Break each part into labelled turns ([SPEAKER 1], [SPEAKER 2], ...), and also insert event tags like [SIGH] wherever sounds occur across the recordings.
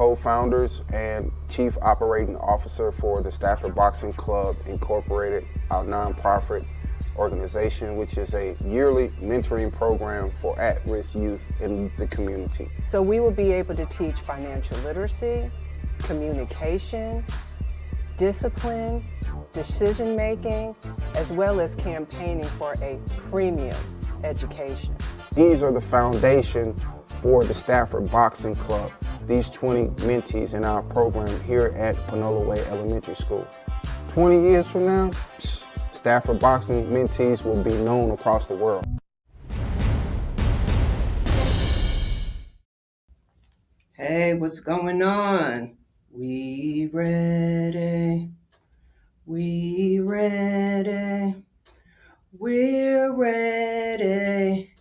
[SPEAKER 1] co-founders and chief operating officer for the Stafford Boxing Club Incorporated, our nonprofit organization, which is a yearly mentoring program for at-risk youth in the community.
[SPEAKER 2] So we will be able to teach financial literacy, communication, discipline, decision making, as well as campaigning for a premium education.
[SPEAKER 1] These are the foundation for the Stafford Boxing Club, these 20 mentees in our program here at Panola Way Elementary School. 20 years from now, Stafford Boxing mentees will be known across the world.
[SPEAKER 2] Hey, what's going on? We ready. We ready. We're ready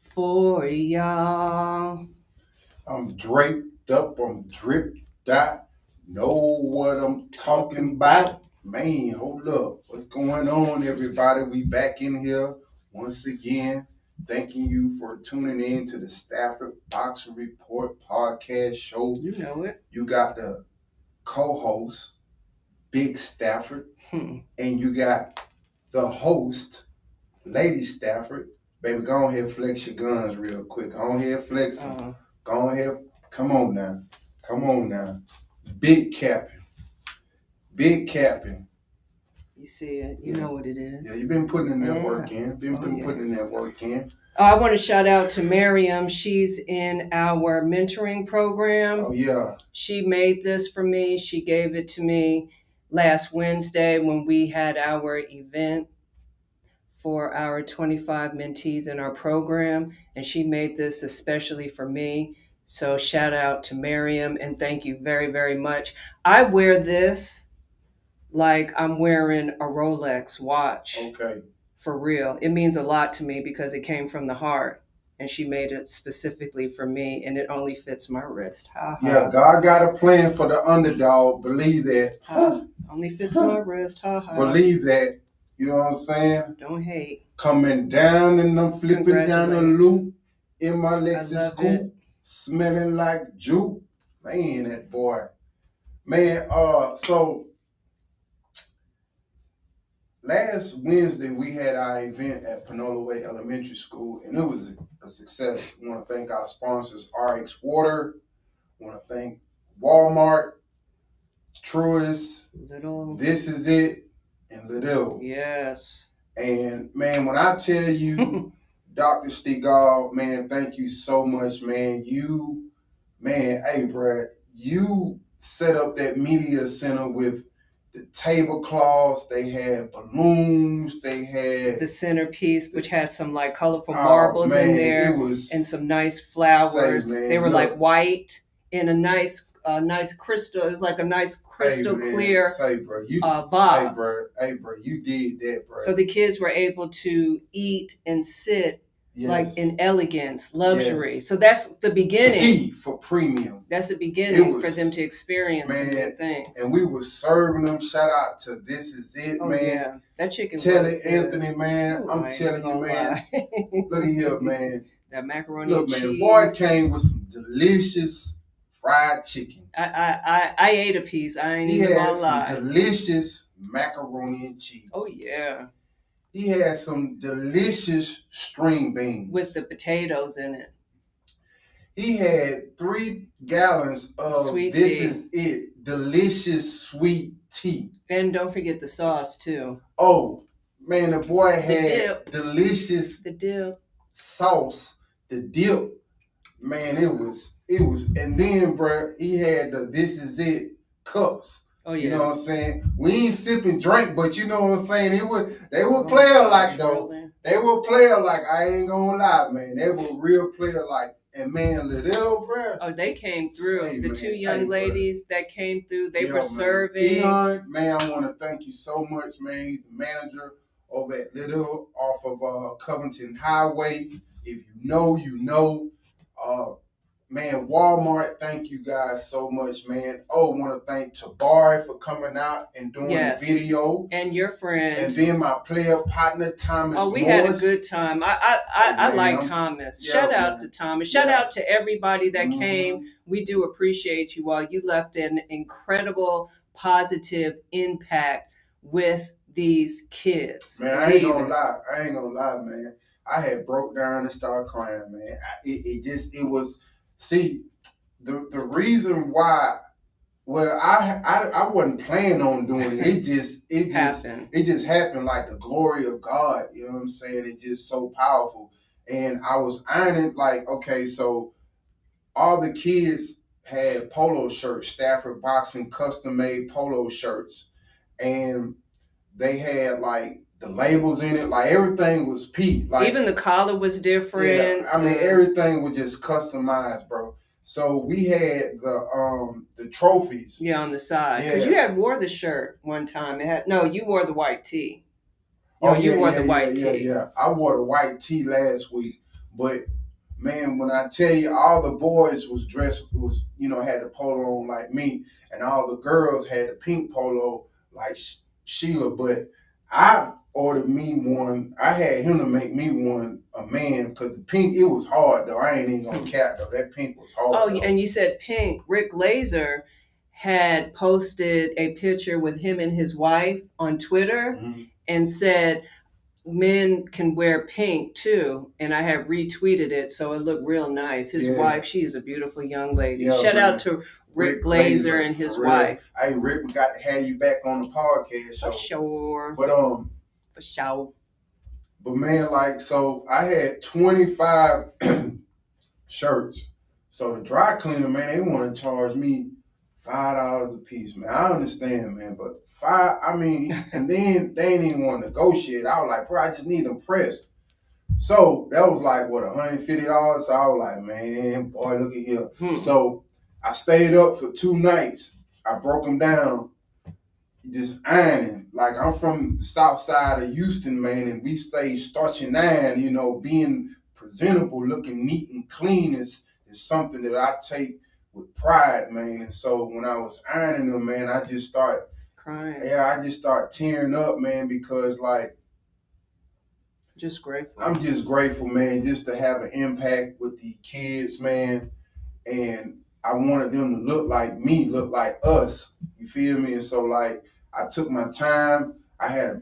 [SPEAKER 2] for y'all.
[SPEAKER 3] I'm draped up, I'm dripped out. Know what I'm talking about? Man, hold up. What's going on, everybody? We back in here once again. Thanking you for tuning in to the Stafford Boxing Report podcast show.
[SPEAKER 2] You know it.
[SPEAKER 3] You got the co-host, Big Stafford,
[SPEAKER 2] Hmm.
[SPEAKER 3] and you got the host, Lady Stafford. Baby, go ahead flex your guns real quick. Go ahead flex them.
[SPEAKER 2] Uh,
[SPEAKER 3] Go ahead. Come on now. Come on now. Big capping. Big capping.
[SPEAKER 2] you see it. You
[SPEAKER 3] Yeah.
[SPEAKER 2] know what it is.
[SPEAKER 3] Yeah, you've been putting in that work in. Been,
[SPEAKER 2] Oh,
[SPEAKER 3] been
[SPEAKER 2] yeah.
[SPEAKER 3] putting in that work in.
[SPEAKER 2] I want to shout out to Miriam. She's in our mentoring program.
[SPEAKER 3] Oh yeah.
[SPEAKER 2] She made this for me. She gave it to me last Wednesday when we had our event for our 25 mentees in our program. And she made this especially for me. So shout out to Miriam and thank you very, very much. I wear this like I'm wearing a Rolex watch
[SPEAKER 3] Okay.
[SPEAKER 2] for real. It means a lot to me because it came from the heart. And she made it specifically for me, and it only fits my wrist. Ha, ha.
[SPEAKER 3] Yeah, God got a plan for the underdog. Believe that.
[SPEAKER 2] Ha. [GASPS] Only fits my wrist. Ha ha.
[SPEAKER 3] Believe that. You know what I'm saying?
[SPEAKER 2] Don't hate.
[SPEAKER 3] Coming down and I'm flipping down the
[SPEAKER 2] Congratulations.
[SPEAKER 3] loop in my
[SPEAKER 2] I
[SPEAKER 3] Lexus
[SPEAKER 2] love
[SPEAKER 3] coupe,
[SPEAKER 2] it.
[SPEAKER 3] Smelling like juke. Man, that boy. Man, uh, so last Wednesday we had our event at Panola Way Elementary School, and it was a, a success. I want to thank our sponsors, RX Water. I want to thank Walmart, Truist,
[SPEAKER 2] Little.
[SPEAKER 3] This Is It, and Lidl.
[SPEAKER 2] Yes.
[SPEAKER 3] And man, when I tell you, [LAUGHS] Dr. Stigall, man, thank you so much, man. You, man, hey, bruh, you set up that media center with the tablecloths. They had balloons. They had
[SPEAKER 2] the centerpiece, which has some like colorful
[SPEAKER 3] Oh,
[SPEAKER 2] marbles in there
[SPEAKER 3] It was
[SPEAKER 2] and some nice flowers.
[SPEAKER 3] Say, man,
[SPEAKER 2] they were
[SPEAKER 3] look.
[SPEAKER 2] like white in a nice, uh, nice crystal. It was like a nice crystal
[SPEAKER 3] hey, man,
[SPEAKER 2] clear
[SPEAKER 3] Say, bro, you,
[SPEAKER 2] uh,
[SPEAKER 3] hey, bro, hey, bro, you did that, bro.
[SPEAKER 2] So the kids were able to eat and sit
[SPEAKER 3] yes.
[SPEAKER 2] like in elegance, luxury.
[SPEAKER 3] Yes.
[SPEAKER 2] So that's the beginning.
[SPEAKER 3] P for premium.
[SPEAKER 2] That's the beginning
[SPEAKER 3] It
[SPEAKER 2] for them to experience
[SPEAKER 3] man,
[SPEAKER 2] good things.
[SPEAKER 3] And we were serving them. Shout out to This Is It,
[SPEAKER 2] oh
[SPEAKER 3] man.
[SPEAKER 2] yeah, that chicken.
[SPEAKER 3] Tell it. Anthony, man.
[SPEAKER 2] Ooh,
[SPEAKER 3] I'm telling you, man. [LAUGHS] Look at here, man.
[SPEAKER 2] that macaroni and cheese.
[SPEAKER 3] Look, man.
[SPEAKER 2] cheese.
[SPEAKER 3] The boy came with some delicious fried chicken.
[SPEAKER 2] I, I I I ate a piece. I ain't
[SPEAKER 3] He
[SPEAKER 2] even
[SPEAKER 3] had some
[SPEAKER 2] lie.
[SPEAKER 3] delicious macaroni and cheese.
[SPEAKER 2] Oh yeah,
[SPEAKER 3] He had some delicious string beans.
[SPEAKER 2] with the potatoes in it.
[SPEAKER 3] he had three gallons of
[SPEAKER 2] Sweet
[SPEAKER 3] this
[SPEAKER 2] tea.
[SPEAKER 3] is it delicious sweet tea.
[SPEAKER 2] And don't forget the sauce too.
[SPEAKER 3] Oh man, the boy had
[SPEAKER 2] dip.
[SPEAKER 3] delicious
[SPEAKER 2] The dip.
[SPEAKER 3] sauce, the dip. Man, it was it was, and then bruh, he had the this is it cups.
[SPEAKER 2] Oh yeah.
[SPEAKER 3] You know what I'm saying? We ain't sipping drink, but you know what I'm saying? They were they
[SPEAKER 2] Oh,
[SPEAKER 3] were player like though. They were player like. I ain't gonna lie, man. They were real player like. And man, Lidl, bruh.
[SPEAKER 2] Oh, they came through. The
[SPEAKER 3] man,
[SPEAKER 2] two
[SPEAKER 3] hey,
[SPEAKER 2] young
[SPEAKER 3] bro.
[SPEAKER 2] ladies that came through, they
[SPEAKER 3] Yeah,
[SPEAKER 2] were serving.
[SPEAKER 3] Eon, man, I want to thank you so much, man. He's the manager over at Lidl off of uh, Covington Highway. If you know, you know. Uh, man, Walmart, thank you guys so much, man. Oh, want to thank Tabari for coming out and doing
[SPEAKER 2] Yes.
[SPEAKER 3] the video.
[SPEAKER 2] And your friend.
[SPEAKER 3] And then my player partner Thomas.
[SPEAKER 2] Oh, we
[SPEAKER 3] Morris.
[SPEAKER 2] had a good time. I I, I, I like Thomas.
[SPEAKER 3] Yeah,
[SPEAKER 2] Shout out to Thomas. Shout
[SPEAKER 3] Yeah.
[SPEAKER 2] out to everybody that
[SPEAKER 3] Mhm.
[SPEAKER 2] came. We do appreciate you all. You left an incredible positive impact with these kids.
[SPEAKER 3] Man, I ain't gonna lie. I ain't gonna lie, man. I had broke down and started crying, man. I, it, it just it was see the the reason why. Well, I I I wasn't planning on doing it. It just [LAUGHS] it just
[SPEAKER 2] Happened.
[SPEAKER 3] it just happened like the glory of God. You know what I'm saying? It's just so powerful. And I was ironing like, okay, so all the kids had polo shirts, Stafford Boxing custom made polo shirts, and they had like the labels in it, like everything was peak. Like
[SPEAKER 2] Even the collar was different.
[SPEAKER 3] yeah, I mean everything was just customized, bro. So we had the um the trophies.
[SPEAKER 2] Yeah, on the side. Because
[SPEAKER 3] Yeah.
[SPEAKER 2] you had wore the shirt one time. It had no, you wore the white tee.
[SPEAKER 3] Oh
[SPEAKER 2] you
[SPEAKER 3] yeah,
[SPEAKER 2] wore
[SPEAKER 3] yeah,
[SPEAKER 2] the white
[SPEAKER 3] yeah,
[SPEAKER 2] tee.
[SPEAKER 3] yeah, yeah. I wore the white tee last week, but man, when I tell you, all the boys was dressed was you know had the polo on like me, and all the girls had the pink polo like Sheila. But I ordered me one. I had him to make me one a man because the pink it was hard though. I ain't even gonna cap though. That pink was hard.
[SPEAKER 2] Oh,
[SPEAKER 3] though.
[SPEAKER 2] and you said pink. Rick Glazer had posted a picture with him and his wife on Twitter
[SPEAKER 3] Mhm.
[SPEAKER 2] and said men can wear pink too. And I have retweeted it, so it looked real nice. His
[SPEAKER 3] Yeah.
[SPEAKER 2] wife, she is a beautiful young lady. Shout
[SPEAKER 3] man.
[SPEAKER 2] out to Rick,
[SPEAKER 3] Rick
[SPEAKER 2] Glazer and his wife.
[SPEAKER 3] Hey Rick, we got to have you back on the podcast.
[SPEAKER 2] For sure.
[SPEAKER 3] But um.
[SPEAKER 2] For sure.
[SPEAKER 3] But man, like, so I had 25 [CLEARS THROAT] shirts. So the dry cleaner, man, they want to charge me five dollars a piece, man. I understand, man, but five, I mean, [LAUGHS] and then they ain't even want to negotiate. I was like, bro, I just need them pressed. So that was like what $150. So I was like, man, boy, look at here.
[SPEAKER 2] Hmm.
[SPEAKER 3] So I stayed up for two nights. I broke them down, just ironing. Like I'm from the south side of Houston, man, and we stay starching nine, you know, being presentable, looking neat and clean is, is something that I take with pride, man. And so when I was ironing them, man, I just start,
[SPEAKER 2] Crying.
[SPEAKER 3] yeah, I just start tearing up, man, because like
[SPEAKER 2] Just grateful.
[SPEAKER 3] I'm just grateful, man, just to have an impact with the kids, man. And I wanted them to look like me, look like us. You feel me? And so, like, I took my time. I had a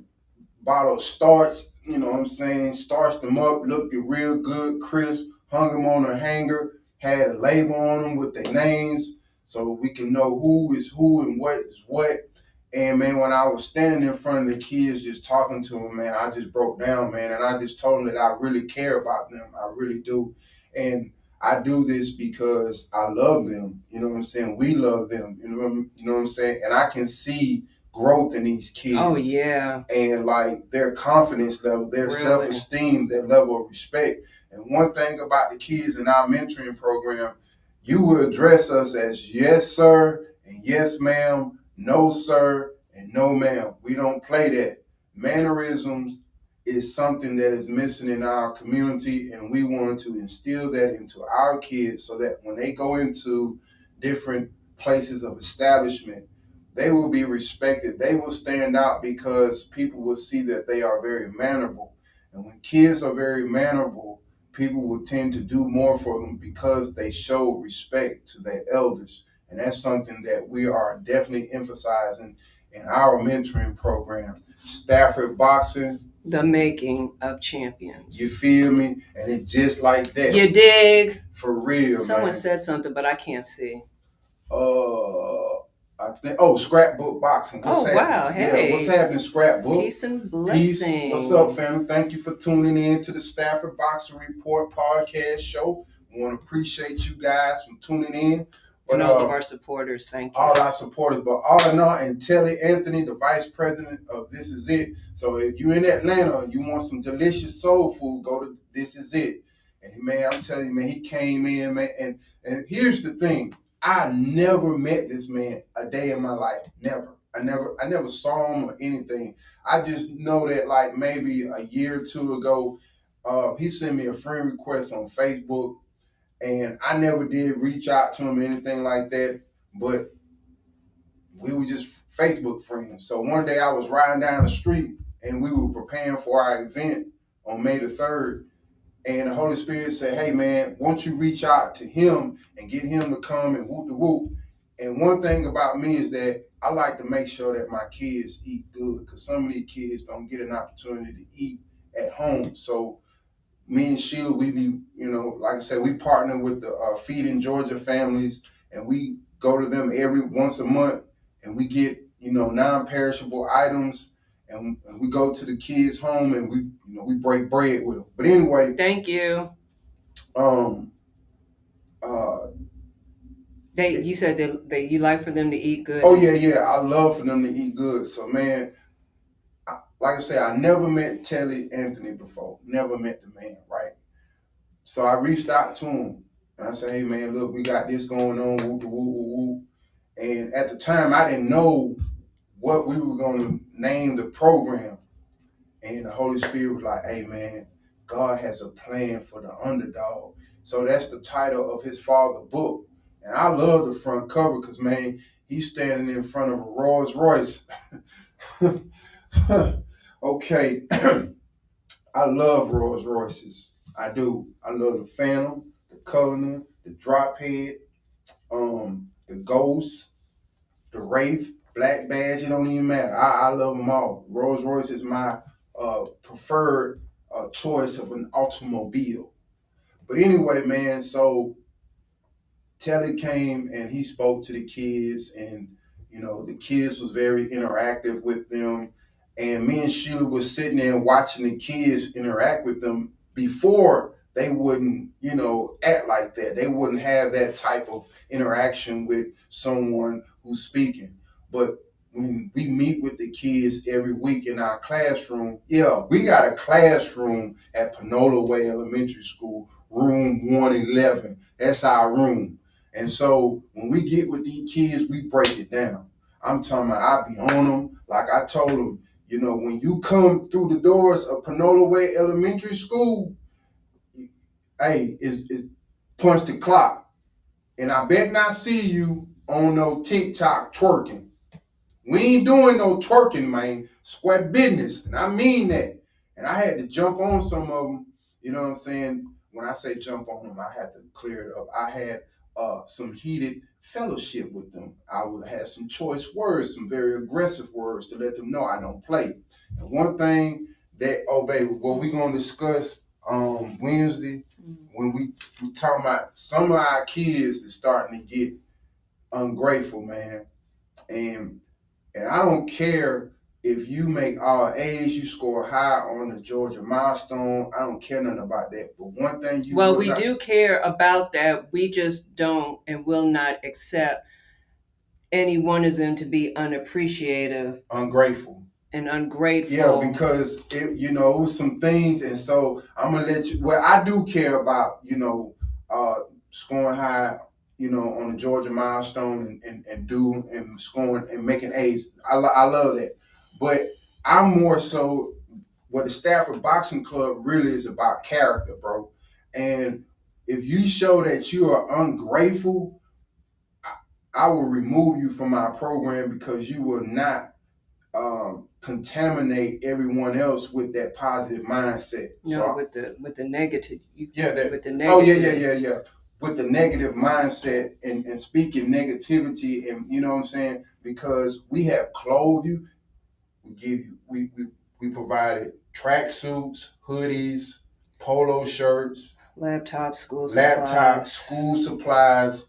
[SPEAKER 3] bottle of starch, you know what I'm saying? Starched them up, looked it real good, crisp, hung them on a hanger, had a label on them with their names so we can know who is who and what is what. And man, when I was standing in front of the kids, just talking to them, man, I just broke down, man, and I just told them that I really care about them. I really do, and I do this because I love them. You know what I'm saying? We love them. You know, what I'm- you know what I'm saying? And I can see growth in these oh, kids.
[SPEAKER 2] Oh yeah.
[SPEAKER 3] And like their confidence level, their
[SPEAKER 2] Really?
[SPEAKER 3] self-esteem, their level of respect. And one thing about the kids in our mentoring program, you will address us as yes, sir, and yes, ma'am, no, sir, and no, ma'am. We don't play that. Mannerisms is something that is missing in our community, and we want to instill that into our kids so that when they go into different places of establishment, they will be respected. They will stand out because people will see that they are very mannerable. And when kids are very mannerable, people will tend to do more for them because they show respect to their elders. And that's something that we are definitely emphasizing in our mentoring program. Stafford Boxing,
[SPEAKER 2] The making of champions.
[SPEAKER 3] you feel me? And it's just like that.
[SPEAKER 2] You dig?
[SPEAKER 3] For real,
[SPEAKER 2] Someone
[SPEAKER 3] man.
[SPEAKER 2] said something, but I can't see.
[SPEAKER 3] uh I think oh scrapbook boxing. What's
[SPEAKER 2] Oh,
[SPEAKER 3] happening?
[SPEAKER 2] wow,
[SPEAKER 3] Yeah,
[SPEAKER 2] hey.
[SPEAKER 3] what's happening, scrapbook?
[SPEAKER 2] Peace and
[SPEAKER 3] Peace.
[SPEAKER 2] blessings.
[SPEAKER 3] What's up, fam? Thank you for tuning in to the Stafford Boxing Report podcast show. We want to appreciate you guys for tuning in. But
[SPEAKER 2] And all of
[SPEAKER 3] uh,
[SPEAKER 2] our supporters, thank you.
[SPEAKER 3] all our supporters, but all in all, and Telly Anthony, the vice president of This Is It. So if you're in Atlanta and you want some delicious soul food, go to This Is It. And man, I'm telling you, man, he came in, man. And and here's the thing: I never met this man a day in my life. Never. I never, I never saw him or anything. I just know that like maybe a year or two ago, uh, he sent me a friend request on Facebook, and I never did reach out to him or anything like that. But we were just Facebook friends. So one day I was riding down the street and we were preparing for our event on May the 3rd. And the Holy Spirit said, Hey man, won't you reach out to him and get him to come and whoop the whoop? And one thing about me is that I like to make sure that my kids eat good because some of these kids don't get an opportunity to eat at home. So me and Sheila, we be, you know, like I said, we partner with the uh, Feeding Georgia families and we go to them every once a month and we get, you know, non-perishable items and, and we go to the kids' home and we, you know, we break bread with them. But anyway,
[SPEAKER 2] Thank you.
[SPEAKER 3] um, uh,
[SPEAKER 2] They, you said that, that you like for them to eat good.
[SPEAKER 3] oh yeah, yeah, I love for them to eat good. So man, I, like I say, I never met Telly Anthony before. Never met the man, right? So I reached out to him and I said, "Hey man, look, we got this going on." Woo, woo, woo, woo. And at the time, I didn't know what we were going to name the program. And the Holy Spirit was like, "Hey man, God has a plan for the underdog." So that's the title of his father book. And I love the front cover because man, he's standing in front of a Rolls Royce. [LAUGHS] okay, [CLEARS THROAT] I love Rolls Royces. I do. I love the Phantom, the Cullinan, the Drop Head, um, the Ghost, the Wraith, Black Badge. It don't even matter. I, I love them all. Rolls Royce is my uh, preferred uh, choice of an automobile. But anyway, man, so Telly came and he spoke to the kids, and you know the kids was very interactive with them. And me and Sheila was sitting there watching the kids interact with them before they wouldn't, you know, act like that. They wouldn't have that type of interaction with someone who's speaking. But when we meet with the kids every week in our classroom, yeah, we got a classroom at Panola Way Elementary School, room 111. That's our room. And so when we get with these kids, we break it down. I'm talking about I be on them. Like I told them, you know, when you come through the doors of Panola Way Elementary School, hey, is punch the clock. And I bet not see you on no TikTok twerking. We ain't doing no twerking, man. Square business. And I mean that. And I had to jump on some of them. You know what I'm saying? When I say jump on them, I had to clear it up. I had uh, some heated fellowship with them. I would have some choice words, some very aggressive words to let them know I don't play. And one thing that, oh baby, what we gonna discuss um Wednesday when we we talking about some of our kids is starting to get ungrateful, man. And and I don't care if you make all A's, you score high on the Georgia milestone. I don't care nothing about that. But one thing you
[SPEAKER 2] Well, we
[SPEAKER 3] not-
[SPEAKER 2] do care about that. We just don't and will not accept any one of them to be unappreciative
[SPEAKER 3] ungrateful.
[SPEAKER 2] and ungrateful.
[SPEAKER 3] Yeah, because it, you know, some things, and so I'm gonna let you. Well, I do care about you know, uh, scoring high, you know, on the Georgia milestone and and, and do and scoring and making A's. I lo- I love that, but I'm more so what the Stafford Boxing Club really is about character, bro. And if you show that you are ungrateful, I, I will remove you from our program because you will not um, contaminate everyone else with that positive mindset.
[SPEAKER 2] no,
[SPEAKER 3] So,
[SPEAKER 2] with the with the negative. You,
[SPEAKER 3] yeah, that,
[SPEAKER 2] with the negative.
[SPEAKER 3] oh yeah, yeah, yeah, yeah. With the negative mindset and, and speaking negativity, and you know what I'm saying, because we have clothed you, we give you, we we we provided track suits, hoodies, polo shirts,
[SPEAKER 2] Laptop, school
[SPEAKER 3] laptops,
[SPEAKER 2] supplies.
[SPEAKER 3] school supplies,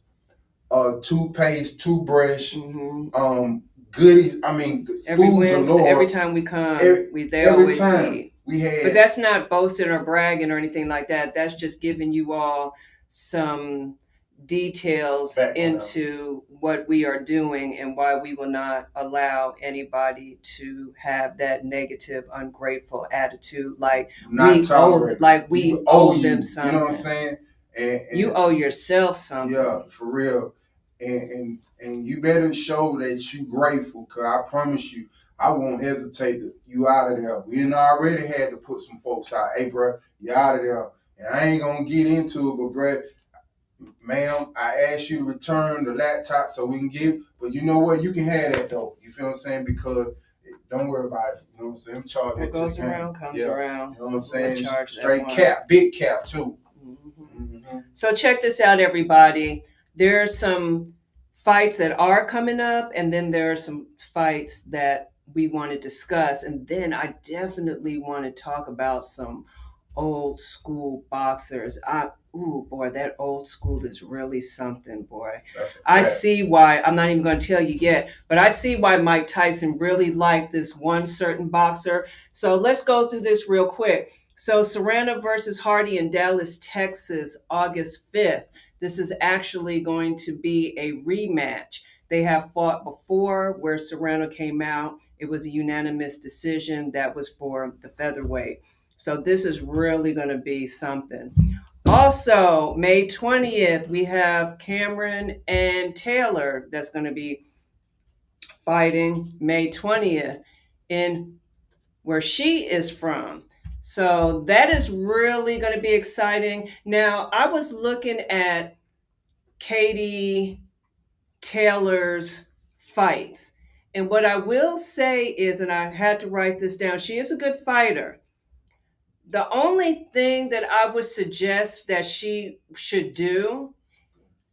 [SPEAKER 3] uh, toothpaste, toothbrush,
[SPEAKER 2] hmm
[SPEAKER 3] um, goodies. I mean,
[SPEAKER 2] Every
[SPEAKER 3] food
[SPEAKER 2] Wednesday,
[SPEAKER 3] galore.
[SPEAKER 2] every time we come,
[SPEAKER 3] Every-
[SPEAKER 2] we there
[SPEAKER 3] every
[SPEAKER 2] always
[SPEAKER 3] time.
[SPEAKER 2] eat.
[SPEAKER 3] we had
[SPEAKER 2] But that's not boasting or bragging or anything like that. That's just giving you all some details
[SPEAKER 3] Background.
[SPEAKER 2] into what we are doing and why we will not allow anybody to have that negative, ungrateful attitude. Like
[SPEAKER 3] not
[SPEAKER 2] we owe, like we
[SPEAKER 3] We
[SPEAKER 2] owe, them
[SPEAKER 3] You
[SPEAKER 2] something.
[SPEAKER 3] You know what I'm saying? And, and
[SPEAKER 2] You owe yourself something.
[SPEAKER 3] yeah, for real. And, and and you better show that you grateful, cause I promise you, I won't hesitate to you out of there. We already had to put some folks out. Hey, bro, you out of there. And I ain't gonna get into it, but bro, ma'am, I asked you to return the laptop so we can give, but you know what? You can have that though. You feel what I'm saying? Because it, don't worry about it. You know what I'm saying? I'm charging
[SPEAKER 2] What goes around comes
[SPEAKER 3] Yeah.
[SPEAKER 2] around.
[SPEAKER 3] You know what I'm saying?
[SPEAKER 2] charge
[SPEAKER 3] Straight cap, big cap too.
[SPEAKER 2] Mhm.
[SPEAKER 3] Mhm.
[SPEAKER 2] So check this out, everybody. There are some fights that are coming up, and then there are some fights that we want to discuss. And then I definitely want to talk about some old school boxers. I ooh boy, that old school is really something, boy. I see why. I'm not even going to tell you yet, but I see why Mike Tyson really liked this one certain boxer. So let's go through this real quick. So Serrano versus Hardy in Dallas, Texas, August 5th. This is actually going to be a rematch. They have fought before where Serrano came out. It was a unanimous decision that was for the featherweight. So this is really going to be something. Also, May 20th, we have Cameron and Taylor that's going to be fighting May 20th in where she is from. So that is really going to be exciting. Now, I was looking at Katie Taylor's fights. And what I will say is, and I had to write this down, she is a good fighter. The only thing that I would suggest that she should do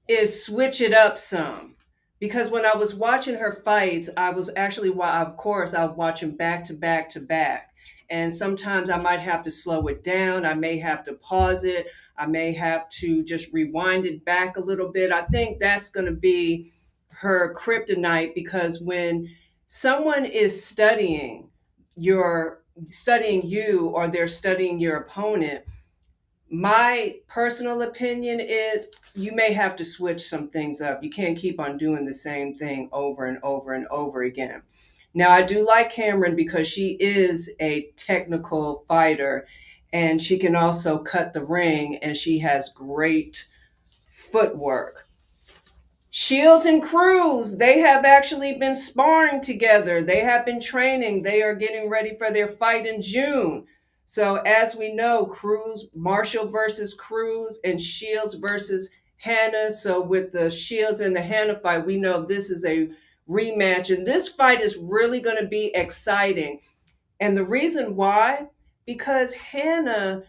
[SPEAKER 2] is switch it up some. Because when I was watching her fights, I was actually, of course, I was watching back to back to back. And sometimes I might have to slow it down. I may have to pause it. I may have to just rewind it back a little bit. I think that's going to be her kryptonite because when someone is studying your studying you or they're studying your opponent, my personal opinion is you may have to switch some things up. You can't keep on doing the same thing over and over and over again. Now, I do like Cameron because she is a technical fighter and she can also cut the ring and she has great footwork. Shields and Crews, they have actually been sparring together. They have been training. They are getting ready for their fight in June. So, as we know, Crews, Marshall versus Crews, and Shields versus Hannah. So, with the Shields and the Hannah fight, we know this is a rematch. And this fight is really going to be exciting. And the reason why, because Hannah,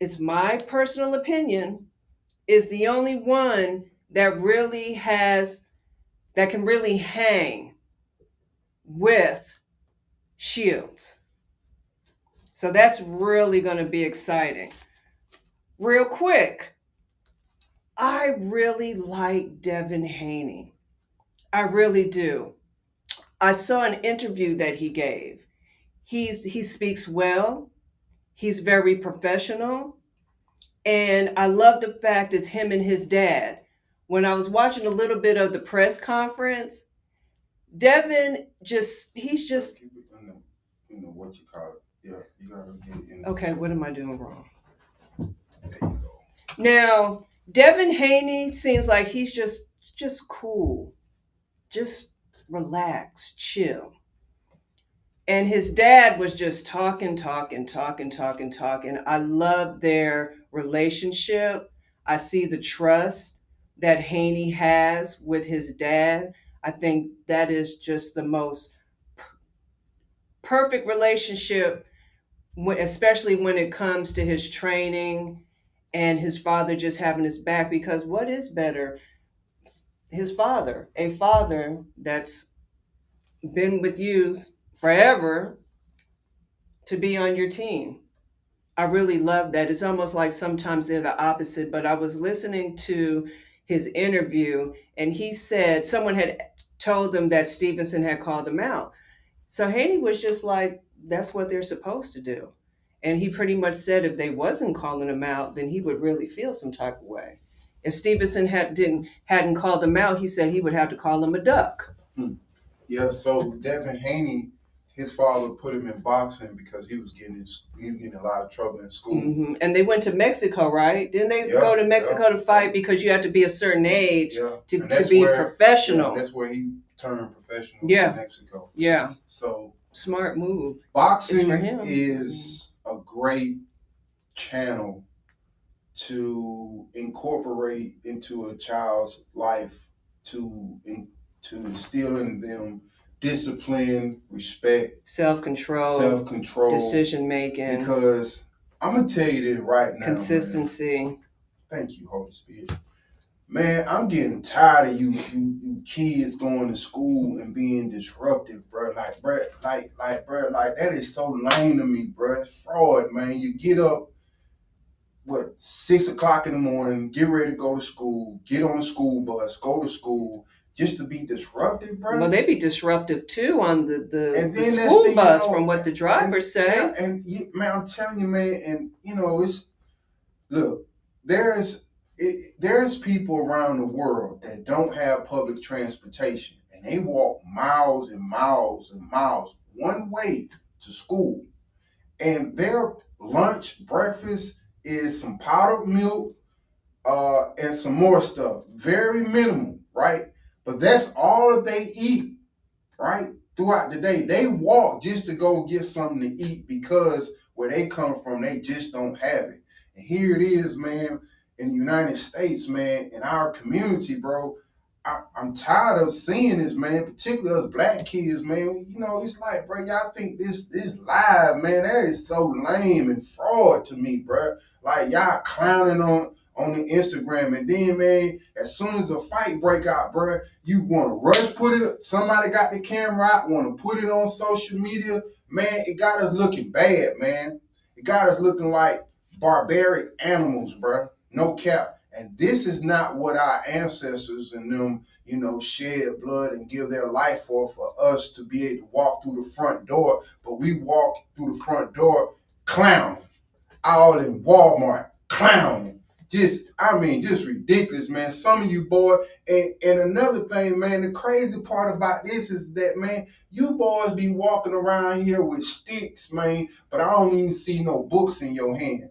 [SPEAKER 2] it's my personal opinion, is the only one that really has, that can really hang with Shields. So that's really going to be exciting. Real quick, I really like Devin Haney. I really do. I saw an interview that he gave. He's he speaks well. He's very professional. And I love the fact it's him and his dad. When I was watching a little bit of the press conference, Devin just he's just
[SPEAKER 3] Keep it in the, you know what you call it. Yeah, you gotta get in.
[SPEAKER 2] okay, what am I doing wrong?
[SPEAKER 3] There you go.
[SPEAKER 2] Now, Devin Haney seems like he's just just cool. Just relax, chill. And his dad was just talking, talking, talking, talking, talking. I love their relationship. I see the trust that Haney has with his dad. I think that is just the most p- perfect relationship, especially when it comes to his training and his father just having his back. Because what is better? His father, a father that's been with you forever to be on your team. I really love that. It's almost like sometimes they're the opposite, but I was listening to his interview and he said someone had told him that Stevenson had called him out. So Haney was just like, that's what they're supposed to do. And he pretty much said if they wasn't calling him out, then he would really feel some type of way. If Stevenson had didn't hadn't called him out, he said he would have to call him a duck. Hmm.
[SPEAKER 3] Yeah, so Devin Haney, his father put him in boxing because he was getting in, he was getting a lot of trouble in school.
[SPEAKER 2] hmm And they went to Mexico, right? Didn't they
[SPEAKER 3] Yeah,
[SPEAKER 2] go to Mexico
[SPEAKER 3] yeah,
[SPEAKER 2] to fight because you have to be a certain age
[SPEAKER 3] Yeah,
[SPEAKER 2] to, to be
[SPEAKER 3] where-
[SPEAKER 2] professional?
[SPEAKER 3] yeah, that's where he turned professional
[SPEAKER 2] Yeah.
[SPEAKER 3] in Mexico.
[SPEAKER 2] yeah,
[SPEAKER 3] So
[SPEAKER 2] smart move.
[SPEAKER 3] boxing is a great channel to incorporate into a child's life to in, to instill in them discipline, respect,
[SPEAKER 2] Self control,
[SPEAKER 3] self control,
[SPEAKER 2] decision making,
[SPEAKER 3] because I'm gonna tell you this right now. man.
[SPEAKER 2] consistency.
[SPEAKER 3] Thank you, Holy Spirit. Man, I'm getting tired of you, you, you kids going to school and being disruptive, bro. Like, bro, like, like, bro, like that is so lame to me, bro. It's fraud, man. You get up, what, six o'clock in the morning, get ready to go to school, get on the school bus, go to school, just to be disruptive, bro.
[SPEAKER 2] Well, they be disruptive too on the, the,
[SPEAKER 3] And
[SPEAKER 2] the school
[SPEAKER 3] you
[SPEAKER 2] bus
[SPEAKER 3] know-
[SPEAKER 2] from what the drivers say.
[SPEAKER 3] Yeah, and you, man, I'm telling you, man, and you know, it's look, there's it, there's people around the world that don't have public transportation, and they walk miles and miles and miles one way to school, and their lunch, breakfast is some powdered milk, uh, and some more stuff, very minimal, right? But that's all that they eat, right? throughout the day. They walk just to go get something to eat because where they come from, they just don't have it. And here it is, man, in the United States, man, in our community, bro. I, I'm tired of seeing this, man, particularly us black kids, man. You know, it's like, bro, y'all think this this live, man, that is so lame and fraud to me, bro. Like y'all clowning on on the Instagram, and then, man, as soon as a fight break out, bro, you want to rush put it. Somebody got the camera out, want to put it on social media. Man, it got us looking bad, man. It got us looking like barbaric animals, bruh. No cap. And this is not what our ancestors and them, you know, shed blood and give their life for, for us to be able to walk through the front door. But we walk through the front door clowning. All in Walmart, clowning. Just, I mean, just ridiculous, man. Some of you boy, and, and another thing, man, the crazy part about this is that, man, you boys be walking around here with sticks, man, but I don't even see no books in your hand.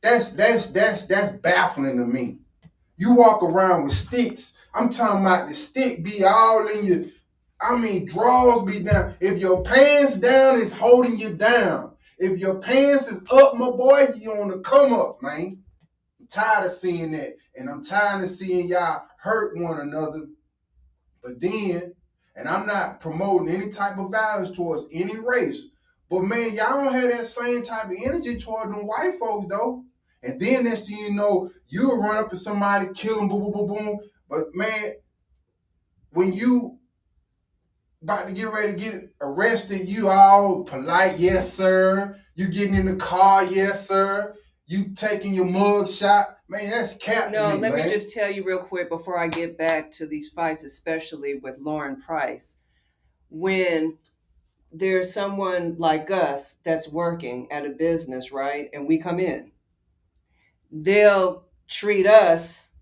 [SPEAKER 3] That's that's that's that's baffling to me. You walk around with sticks. I'm talking about the stick be all in your. I mean, drawers be down. If your pants down, it's holding you down. If your pants is up, my boy, you on the come up, man. Tired of seeing that, and I'm tired of seeing y'all hurt one another. But then, and I'm not promoting any type of violence towards any race, but man, y'all don't have that same type of energy toward them white folks though. And then next thing you know, you'll run up to somebody, kill them, boom, boom, boom, boom. But man, when you about to get ready to get arrested, you all polite, yes, sir. You getting in the car, yes, sir. You taking your mug shot. Man, that's cap
[SPEAKER 2] No,
[SPEAKER 3] me,
[SPEAKER 2] let
[SPEAKER 3] man.
[SPEAKER 2] me just tell you real quick before I get back to these fights, especially with Lauren Price. When there's someone like us that's working at a business, right? And we come in, they'll treat us,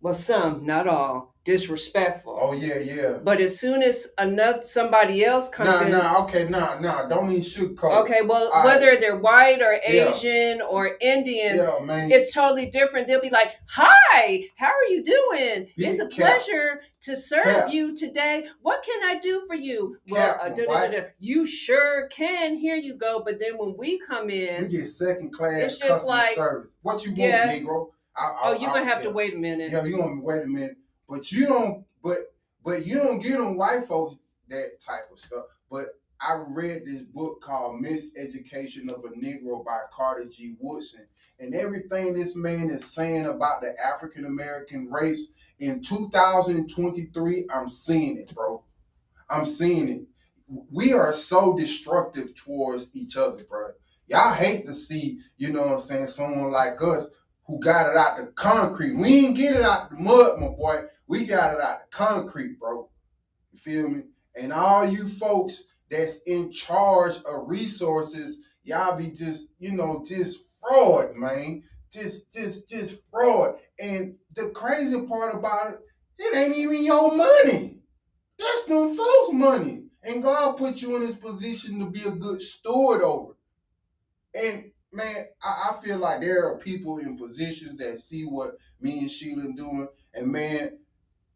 [SPEAKER 2] well, some, not all, disrespectful.
[SPEAKER 3] Oh yeah, yeah.
[SPEAKER 2] But as soon as another somebody else comes
[SPEAKER 3] Nah,
[SPEAKER 2] in,
[SPEAKER 3] nah, okay, nah, nah. Don't even sugarcoat.
[SPEAKER 2] okay, well,
[SPEAKER 3] I-
[SPEAKER 2] whether they're white or
[SPEAKER 3] Yeah.
[SPEAKER 2] Asian or Indian,
[SPEAKER 3] Yeah,
[SPEAKER 2] it's totally different. They'll be like, "Hi, how are you doing? it's a
[SPEAKER 3] cap.
[SPEAKER 2] pleasure to serve
[SPEAKER 3] Cap.
[SPEAKER 2] you today. What can I do for you?"
[SPEAKER 3] Cap,
[SPEAKER 2] well, uh, da, da, da, da. you sure can. Here you go. But then when we come in, we
[SPEAKER 3] get second class
[SPEAKER 2] It's just
[SPEAKER 3] customer
[SPEAKER 2] like,
[SPEAKER 3] service. What you want,
[SPEAKER 2] yes.
[SPEAKER 3] Negro? I, I,
[SPEAKER 2] oh, you're gonna have to wait a minute.
[SPEAKER 3] Yeah, you gonna wait a minute. But you don't. But but you don't get on white folks that type of stuff. But I read this book called Miseducation of a Negro by Carter G. Woodson, and everything this man is saying about the African American race in 2023, I'm seeing it, bro. I'm seeing it. We are so destructive towards each other, bro. Y'all hate to see, you know what I'm saying, someone like us who got it out the concrete. We ain't get it out the mud, my boy. We got it out the concrete, bro. You feel me? And all you folks that's in charge of resources, y'all be just, you know, just fraud, man. Just, just, just fraud. And the crazy part about it, it ain't even your money. That's them folks' money. And God put you in this position to be a good steward over. And man, I, I feel like there are people in positions that see what me and Sheila doing, and man,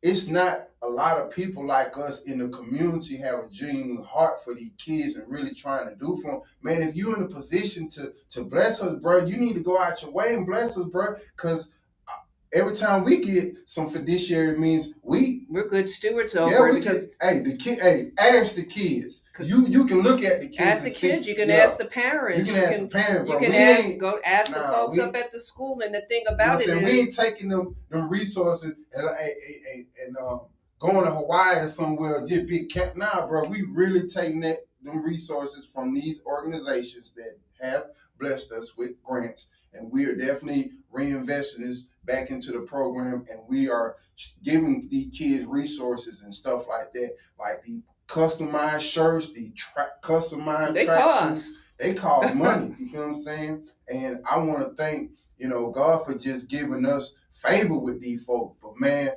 [SPEAKER 3] it's not a lot of people like us in the community have a genuine heart for these kids and really trying to do for them. Man, if you're in a position to to bless us, bro, you need to go out your way and bless us, bro, because uh, every time we get some fiduciary means we
[SPEAKER 2] We're good stewards
[SPEAKER 3] yeah
[SPEAKER 2] over it
[SPEAKER 3] we
[SPEAKER 2] because
[SPEAKER 3] can hey the kid hey ask the kids you you can look at the kids
[SPEAKER 2] ask the
[SPEAKER 3] and see-
[SPEAKER 2] kids, you can
[SPEAKER 3] yeah,
[SPEAKER 2] ask the parents,
[SPEAKER 3] you can ask the parents
[SPEAKER 2] you can
[SPEAKER 3] we
[SPEAKER 2] ask go ask the folks
[SPEAKER 3] we-
[SPEAKER 2] up at the school. And the thing
[SPEAKER 3] You know
[SPEAKER 2] about it
[SPEAKER 3] saying? We ain't taking them them resources and and, and, and um, going to Hawaii or somewhere just big camp. Nah, bro, we really taking that them resources from these organizations that have blessed us with grants, and we are definitely reinvesting this back into the program, and we are giving these kids resources and stuff like that, like the customized shirts, the tra- customized
[SPEAKER 2] they cost.
[SPEAKER 3] they cost [LAUGHS] money. You feel what I'm saying? And I want to thank you know God for just giving us favor with these folks. But man,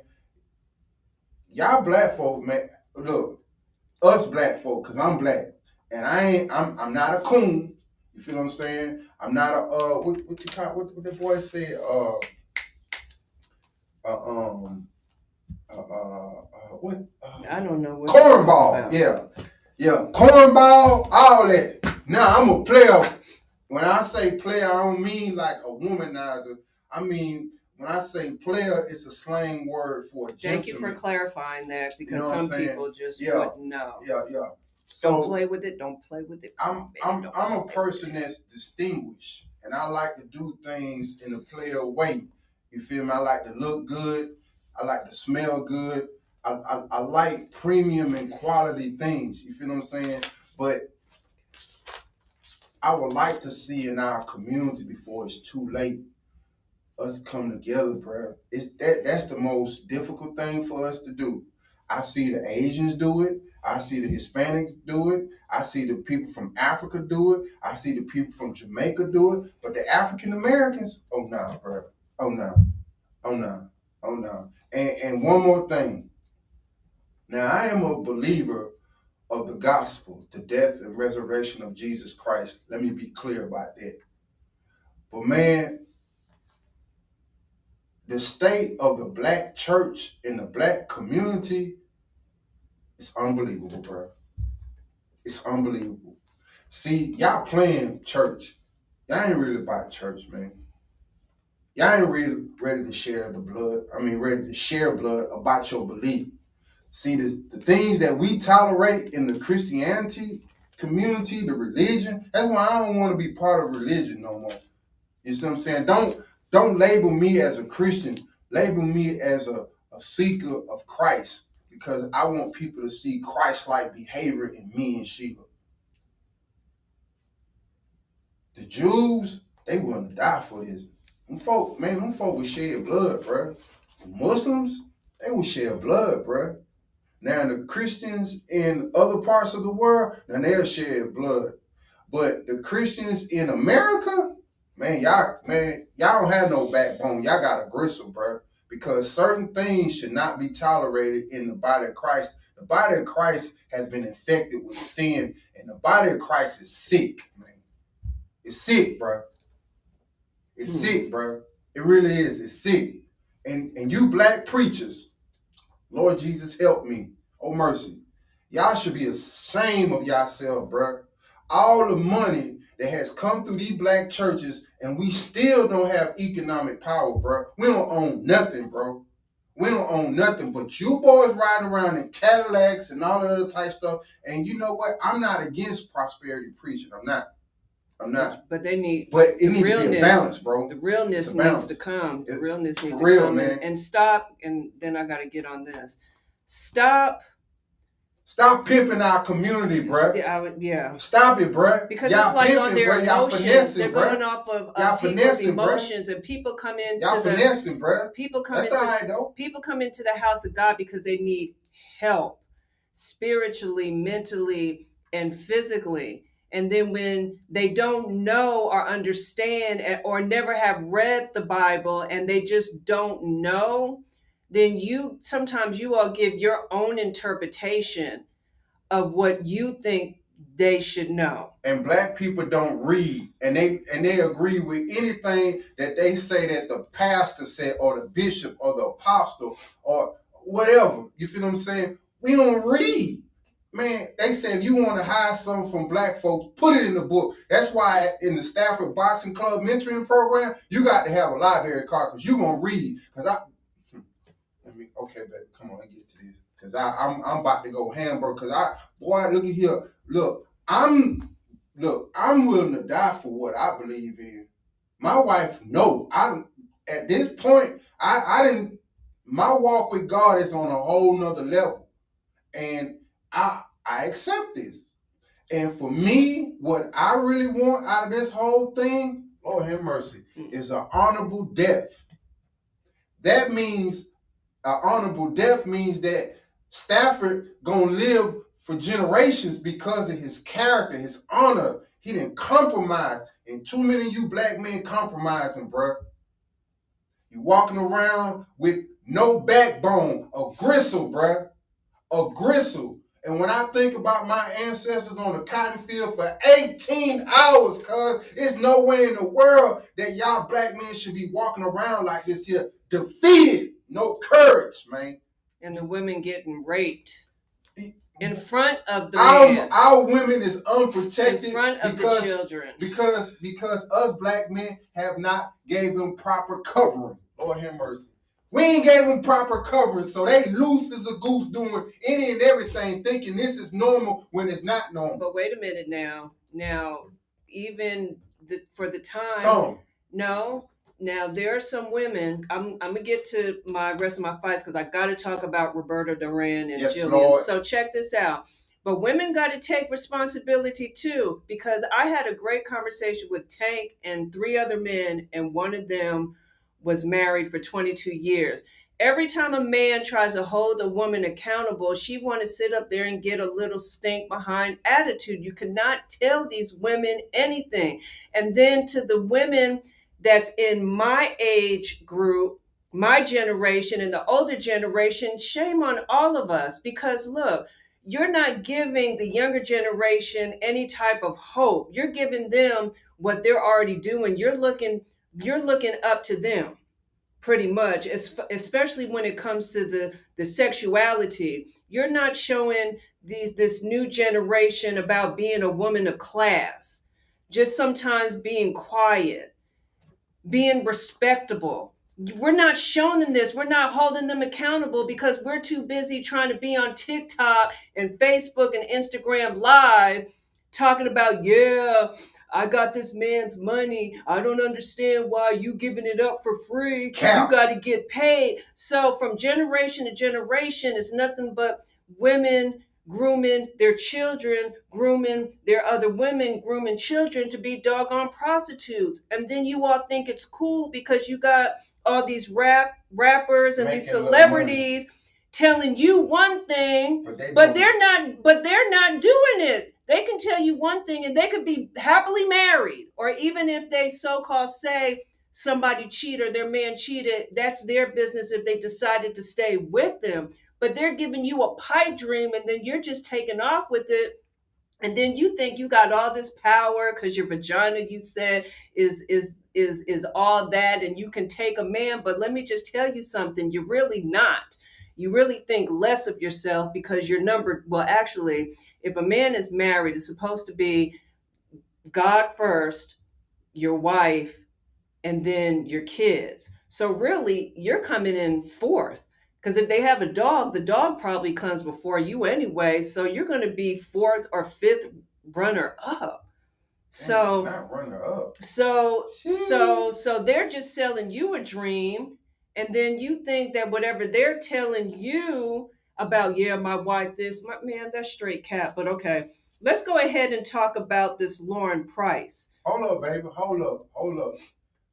[SPEAKER 3] y'all black folk, man, look, us black folk, cause I'm black, and I ain't, I'm, I'm not a coon. You feel what I'm saying? I'm not a uh, what, what you call, what, what the boy say uh, uh um, uh, uh, uh what? Uh,
[SPEAKER 2] I don't know what
[SPEAKER 3] cornball. Yeah, yeah, cornball. All that. Now I'm a player. When I say player, I don't mean like a womanizer. I mean when I say player, it's a slang word for a
[SPEAKER 2] Thank you for clarifying that because
[SPEAKER 3] know
[SPEAKER 2] some people just
[SPEAKER 3] Yeah.
[SPEAKER 2] wouldn't know.
[SPEAKER 3] Yeah, yeah.
[SPEAKER 2] Don't
[SPEAKER 3] So
[SPEAKER 2] play with it. Don't play with it.
[SPEAKER 3] I'm I'm I'm a person that's distinguished, and I like to do things in a player way. You feel me? I like to look good. I like to smell good. I, I, I like premium and quality things. You feel what I'm saying? But I would like to see in our community before it's too late us come together, bro. It's that that's the most difficult thing for us to do. I see the Asians do it. I see the Hispanics do it. I see the people from Africa do it. I see the people from Jamaica do it. But the African Americans, oh no, bro. Oh no. Oh no. Oh no. And and one more thing. Now I am a believer of the gospel, the death and resurrection of Jesus Christ. Let me be clear about that. But man, the state of the black church and the black community is unbelievable, bro. It's unbelievable. See, y'all playing church. Y'all ain't really about church, man. Y'all ain't really ready to share the blood. I mean, ready to share blood about your belief. See, the, the things that we tolerate in the Christianity community, the religion, that's why I don't want to be part of religion no more. You see what I'm saying? Don't don't label me as a Christian. Label me as a, a seeker of Christ because I want people to see Christ-like behavior in me and Sheila. The Jews, they willing to die for this. Them folk, man, them folk will shed blood, bruh. The Muslims, they will shed blood, bruh. Now the Christians in other parts of the world, now they'll shed blood. But the Christians in America, man, y'all, man, y'all don't have no backbone. Y'all got a gristle, bruh. Because certain things should not be tolerated in the body of Christ. The body of Christ has been infected with sin, and the body of Christ is sick, man. It's sick, bruh. It's
[SPEAKER 2] Hmm.
[SPEAKER 3] sick, bruh. It really is. It's sick. And and you black preachers, Lord Jesus, help me. Oh mercy. Y'all should be ashamed of yourself, bruh. All the money that has come through these black churches, and we still don't have economic power, bro. We don't own nothing, bro. We don't own nothing but you boys riding around in Cadillacs and all that other type stuff. And you know what? I'm not against prosperity preaching. I'm not. I'm not.
[SPEAKER 2] But they need
[SPEAKER 3] But it needs to be a balance, bro.
[SPEAKER 2] the realness
[SPEAKER 3] It's a balance.
[SPEAKER 2] needs to come. The realness needs to
[SPEAKER 3] real,
[SPEAKER 2] come and, and stop. And then I got to get on this. Stop.
[SPEAKER 3] Stop pimping our community, bruh.
[SPEAKER 2] Yeah, I would, yeah.
[SPEAKER 3] Stop it, bruh.
[SPEAKER 2] Because
[SPEAKER 3] Y'all
[SPEAKER 2] it's like on their
[SPEAKER 3] bruh. Y'all
[SPEAKER 2] emotions.
[SPEAKER 3] finessing,
[SPEAKER 2] They're
[SPEAKER 3] bruh.
[SPEAKER 2] going off of,
[SPEAKER 3] Y'all
[SPEAKER 2] people's
[SPEAKER 3] finessing, bruh.
[SPEAKER 2] emotions, and people come into
[SPEAKER 3] Y'all
[SPEAKER 2] the
[SPEAKER 3] finessing, bruh.
[SPEAKER 2] people come
[SPEAKER 3] That's
[SPEAKER 2] into
[SPEAKER 3] all right, though.
[SPEAKER 2] people come into the house of God because they need help spiritually, mentally, and physically. And then when they don't know or understand and- or never have read the Bible and they just don't know, then you sometimes you all give your own interpretation of what you think they should know.
[SPEAKER 3] and black people don't read and they and they agree with anything that they say that the pastor said or the bishop or the apostle or whatever. You feel what I'm saying? We don't read. Man, they say if you want to hide something from black folks, put it in the book. That's why in the Stafford Boxing Club mentoring program, you got to have a library card because you're gonna read. Cause I hmm, okay, but come on, let's get to this. Cause I I'm I'm about to go hamburger. Cause I boy, look at here. Look, I'm look, I'm willing to die for what I believe in. My wife, no. I at this point, I I didn't my walk with God is on a whole nother level. And I I accept this. And for me, what I really want out of this whole thing, Lord have mercy, is an honorable death. That means an honorable death means that Stafford gonna live for generations because of his character, his honor. He didn't compromise. And too many of you black men compromising, bruh. You walking around with no backbone, a gristle, bruh. A gristle. And when I think about my ancestors on the cotton field for 18 hours, cuz it's no way in the world that y'all black men should be walking around like this here, defeated, no courage, man.
[SPEAKER 2] And the women getting raped in front of the
[SPEAKER 3] Our,
[SPEAKER 2] man,
[SPEAKER 3] our women is
[SPEAKER 2] in
[SPEAKER 3] unprotected
[SPEAKER 2] front of the
[SPEAKER 3] because
[SPEAKER 2] children.
[SPEAKER 3] because because us black men have not gave them proper covering. Lord have mercy. We ain't gave them proper covering, so they loose as a goose doing any and everything, thinking this is normal when it's not normal.
[SPEAKER 2] But wait a minute now. Now, even the, for the time,
[SPEAKER 3] Some
[SPEAKER 2] no. Now there are some women. I'm I'm gonna get to my rest of my fights because I got to talk about Roberto Duran and
[SPEAKER 3] Yes,
[SPEAKER 2] Julian.
[SPEAKER 3] Lord.
[SPEAKER 2] So check this out. But women got to take responsibility too because I had a great conversation with Tank and three other men, and one of them was married for 22 years. Every time a man tries to hold a woman accountable, she want to sit up there and get a little stink behind attitude. You cannot tell these women anything. And then to the women that's in my age group, my generation and the older generation, shame on all of us because look, you're not giving the younger generation any type of hope. You're giving them what they're already doing. You're looking you're looking up to them pretty much es- especially when it comes to the the sexuality you're not showing these this new generation about being a woman of class just sometimes being quiet being respectable we're not showing them this we're not holding them accountable because we're too busy trying to be on tiktok and facebook and instagram live talking about yeah I got this man's money. I don't understand why you giving it up for free. You got to get paid. So from generation to generation, it's nothing but women grooming their children, grooming their other women, grooming children to be doggone prostitutes. And then you all think it's cool because you got all these rap rappers and these
[SPEAKER 3] Making little
[SPEAKER 2] celebrities telling you one thing
[SPEAKER 3] but they
[SPEAKER 2] but they're not but they're not doing it. They can tell you one thing and they could be happily married. Or even if they so-called say somebody cheated or their man cheated that's their business if they decided to stay with them but they're giving you a pipe dream and then you're just taking off with it. And then you think you got all this power because your vagina you said is is is is all that and you can take a man. But let me just tell you something you're really not. You really think less of yourself because you're well actually if a man is married it's supposed to be god first your wife and then your kids. So really you're coming in fourth because if they have a dog the dog probably comes before you anyway so you're going to be fourth or fifth runner up so
[SPEAKER 3] not runner up.
[SPEAKER 2] so
[SPEAKER 3] Sheesh.
[SPEAKER 2] so so they're just selling you a dream and then you think that whatever they're telling you about yeah my wife this my man that's straight cap but okay let's go ahead and talk about this lauren price
[SPEAKER 3] Hold up, baby. Hold up. Hold up.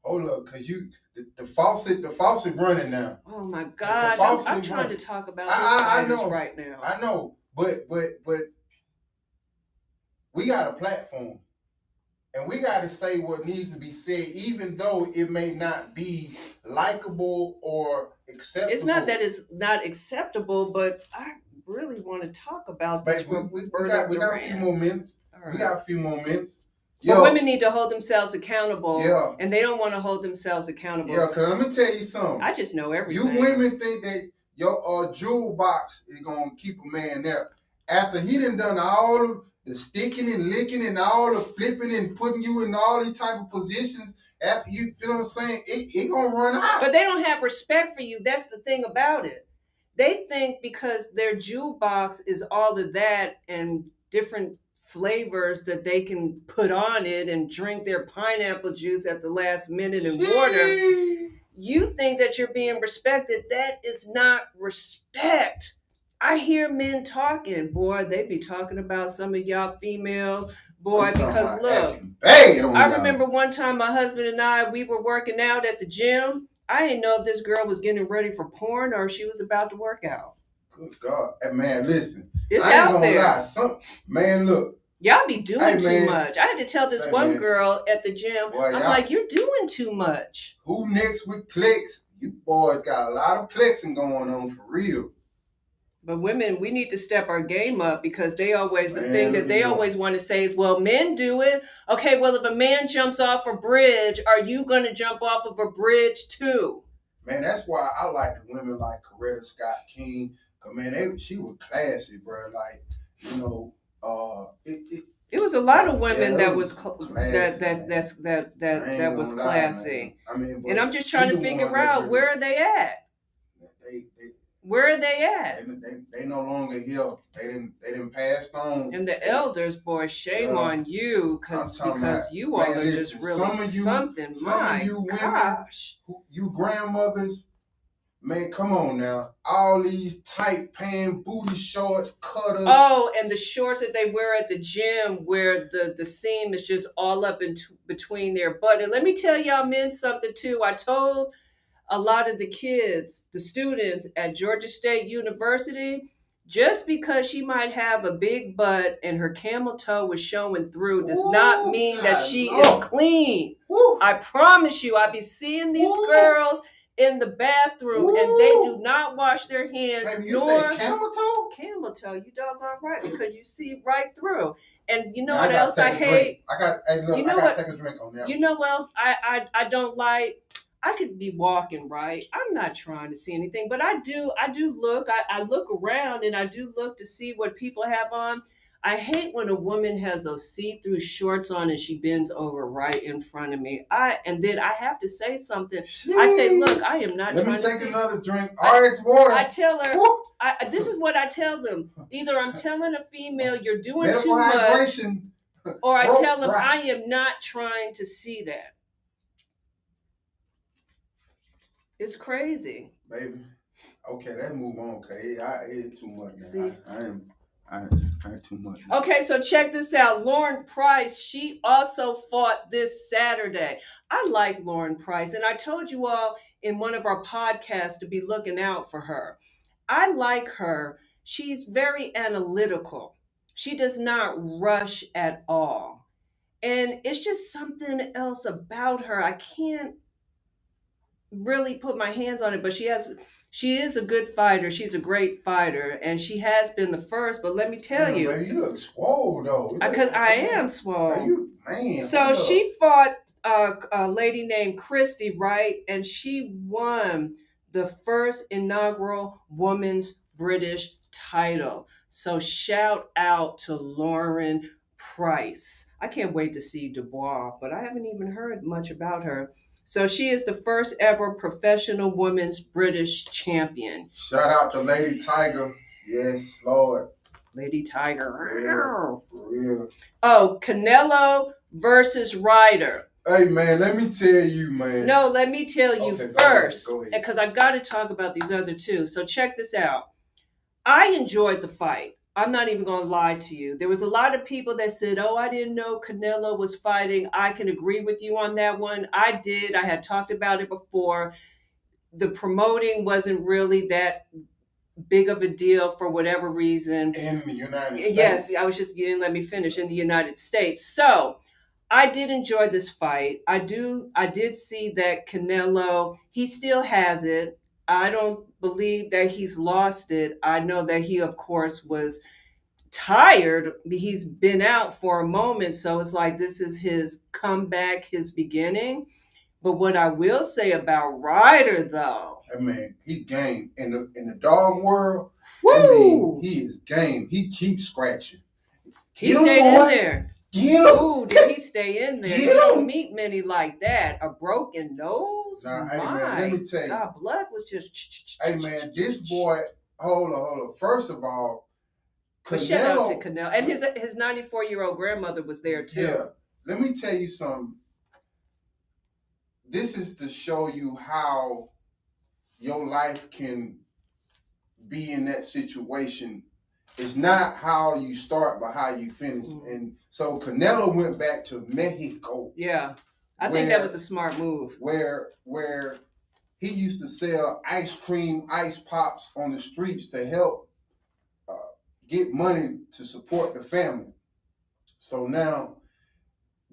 [SPEAKER 3] Hold up. Cause you the, the faucet, the faucet running now.
[SPEAKER 2] oh my gosh i'm,
[SPEAKER 3] falsely
[SPEAKER 2] I'm trying to talk about
[SPEAKER 3] I-
[SPEAKER 2] this
[SPEAKER 3] I- I know.
[SPEAKER 2] right now
[SPEAKER 3] I know, but but but we got a platform. And we got to say what needs to be said, even though it may not be likable or acceptable.
[SPEAKER 2] it's not that it's not acceptable but i really want to talk about this
[SPEAKER 3] But we, we, we got we got a few more minutes.
[SPEAKER 2] All
[SPEAKER 3] We got a few more minutes.
[SPEAKER 2] But women need to hold themselves accountable
[SPEAKER 3] yeah,
[SPEAKER 2] and they don't want to hold themselves accountable
[SPEAKER 3] yeah. Cause let me tell you something.
[SPEAKER 2] I just know everything.
[SPEAKER 3] You women think that your uh jewel box is gonna keep a man there. After he done done all the sticking and licking and all the flipping and putting you in all these type of positions, after you feel what I'm saying, it, it gonna run out.
[SPEAKER 2] But they don't have respect for you. That's the thing about it. They think because their jewel box is all of that and different flavors that they can put on it and drink their pineapple juice at the last minute in water. You think that you're being respected. That is not respect. I hear men talking, boy, they be talking about some of y'all females, boy, because look,
[SPEAKER 3] on
[SPEAKER 2] I remember one time my husband and I we were working out at the gym. I didn't know if this girl was getting ready for porn or she was about to work out.
[SPEAKER 3] Good God, eh, man, listen.
[SPEAKER 2] It's
[SPEAKER 3] I ain't
[SPEAKER 2] out
[SPEAKER 3] gonna
[SPEAKER 2] there.
[SPEAKER 3] lie. Some man, look,
[SPEAKER 2] Y'all be doing
[SPEAKER 3] Hey,
[SPEAKER 2] too much. I had to tell this
[SPEAKER 3] Say,
[SPEAKER 2] one
[SPEAKER 3] man.
[SPEAKER 2] girl at the gym.
[SPEAKER 3] boy,
[SPEAKER 2] I'm like, you're doing too much.
[SPEAKER 3] who next with plex? You boys got a lot of plexing going on for real.
[SPEAKER 2] But women, we need to step our game up because they always the
[SPEAKER 3] Man,
[SPEAKER 2] thing that they always want to say is, well, men do it. Okay, well, if a man jumps off a bridge, are you going to jump off of a bridge too?
[SPEAKER 3] Man, that's why I like the women like Coretta Scott King. Cause man, they, she was classy, bro. Like, you know, uh, it, it
[SPEAKER 2] It was a lot of women
[SPEAKER 3] that
[SPEAKER 2] that
[SPEAKER 3] was
[SPEAKER 2] cl-
[SPEAKER 3] classy,
[SPEAKER 2] that that that's that that that was
[SPEAKER 3] gonna lie,
[SPEAKER 2] classy.
[SPEAKER 3] I mean,
[SPEAKER 2] And I'm just trying to figure out where are they at?
[SPEAKER 3] they, they,
[SPEAKER 2] Where are they at?
[SPEAKER 3] they, they, they no longer here. They didn't they didn't pass on.
[SPEAKER 2] And the elders, boy, shame
[SPEAKER 3] Yeah.
[SPEAKER 2] on you, cause because
[SPEAKER 3] about-
[SPEAKER 2] you all
[SPEAKER 3] man,
[SPEAKER 2] are just
[SPEAKER 3] listen,
[SPEAKER 2] really
[SPEAKER 3] some of you-
[SPEAKER 2] something.
[SPEAKER 3] some of
[SPEAKER 2] My
[SPEAKER 3] you women-
[SPEAKER 2] gosh.
[SPEAKER 3] who- you grandmothers, man, come on now. All these tight pan booty shorts, cutters.
[SPEAKER 2] Oh, and the shorts that they wear at the gym, where the the seam is just all up in between their butt. And let me tell y'all men something too. I told a lot of the kids, the students at Georgia State University, just because she might have a big butt and her camel toe was showing through does not mean that she is clean.
[SPEAKER 3] Woo.
[SPEAKER 2] I promise you, I be seeing these
[SPEAKER 3] Ooh.
[SPEAKER 2] girls in the bathroom and they do not wash their hands
[SPEAKER 3] Baby, you
[SPEAKER 2] nor
[SPEAKER 3] say camel toe?
[SPEAKER 2] camel toe. You doggone right because you see right through. And you know
[SPEAKER 3] Man,
[SPEAKER 2] what
[SPEAKER 3] gotta
[SPEAKER 2] else I
[SPEAKER 3] take a drink.
[SPEAKER 2] hate?
[SPEAKER 3] I got. Hey, look,
[SPEAKER 2] You know
[SPEAKER 3] I gotta
[SPEAKER 2] what-
[SPEAKER 3] take a drink on that.
[SPEAKER 2] You know what else I, I I don't like? I could be walking right. I'm not trying to see anything, but I do I do look. I, I look around and I do look to see what people have on. I hate when a woman has those see-through shorts on and she bends over right in front of me. I and then I have to say something. I say, look, I am not
[SPEAKER 3] Let me
[SPEAKER 2] to
[SPEAKER 3] take another drink. RX water.
[SPEAKER 2] I tell her, I, this is what I tell them. Either I'm telling a female you're doing too
[SPEAKER 3] Medical
[SPEAKER 2] much, or I tell them. I am not trying to see that. It's crazy.
[SPEAKER 3] Baby. Okay, let's move on. Okay, I it's too much.
[SPEAKER 2] See?
[SPEAKER 3] I, I am. I, too much.
[SPEAKER 2] Okay, so check this out. Lauren Price, she also fought this Saturday. I like Lauren Price, and I told you all in one of our podcasts to be looking out for her. I like her. She's very analytical. She does not rush at all. And it's just something else about her. I can't really put my hands on it, but she has she is a good fighter. She's a great fighter, and she has been the first. But let me tell
[SPEAKER 3] Damn,
[SPEAKER 2] you,
[SPEAKER 3] baby, you look swole though.
[SPEAKER 2] Because I am
[SPEAKER 3] Man, you, man,
[SPEAKER 2] So she fought a, a lady named Kirstie, right? And she won the first inaugural women's British title. So shout out to Lauren Price. I can't wait to see Dubois, but I haven't even heard much about her. So she is the first ever professional women's British champion.
[SPEAKER 3] Shout out to Lady Tiger. Yes, Lord.
[SPEAKER 2] Lady Tiger.
[SPEAKER 3] Yeah.
[SPEAKER 2] Oh, Canelo versus Ryder.
[SPEAKER 3] Hey man, let me tell you, man.
[SPEAKER 2] No, let me tell you
[SPEAKER 3] Okay,
[SPEAKER 2] first, because I got to talk about these other two. So check this out. I enjoyed the fight. I'm not even going to lie to you. There was a lot of people that said, "Oh, I didn't know Canelo was fighting." I can agree with you on that one. I did. I had talked about it before. The promoting wasn't really that big of a deal for whatever reason.
[SPEAKER 3] In the United States.
[SPEAKER 2] Yes, I was just you didn't let me finish in the United States. So I did enjoy this fight. I do I did see that Canelo, he still has it. I don't believe that he's lost it. I know that he of course was tired. He's been out for a moment, so it's like this is his comeback, his beginning. But what I will say about Ryder, though,
[SPEAKER 3] I mean, he game in the in the dog world. I
[SPEAKER 2] woo,
[SPEAKER 3] mean, he is game. He keeps scratching.
[SPEAKER 2] he
[SPEAKER 3] Get
[SPEAKER 2] stayed in there.
[SPEAKER 3] Get him.
[SPEAKER 2] Ooh, did he stay in there?
[SPEAKER 3] Get
[SPEAKER 2] You don't meet many like that. A broken nose.
[SPEAKER 3] Nah, hey man, let me tell you.
[SPEAKER 2] God, blood was just.
[SPEAKER 3] Hey man, this boy. Hold on, hold on. First of all,
[SPEAKER 2] But shout out to
[SPEAKER 3] Canelo-
[SPEAKER 2] Canelo, and his his ninety four year old grandmother was there too.
[SPEAKER 3] Yeah. Let me tell you something. This is to show you how your life can be in that situation. It's not how you start, but how you finish.
[SPEAKER 2] Mhm.
[SPEAKER 3] And so Canelo went back to Mexico,
[SPEAKER 2] Yeah, I think that was a smart move.
[SPEAKER 3] where where he used to sell ice cream, ice pops on the streets to help uh, get money to support the family. So now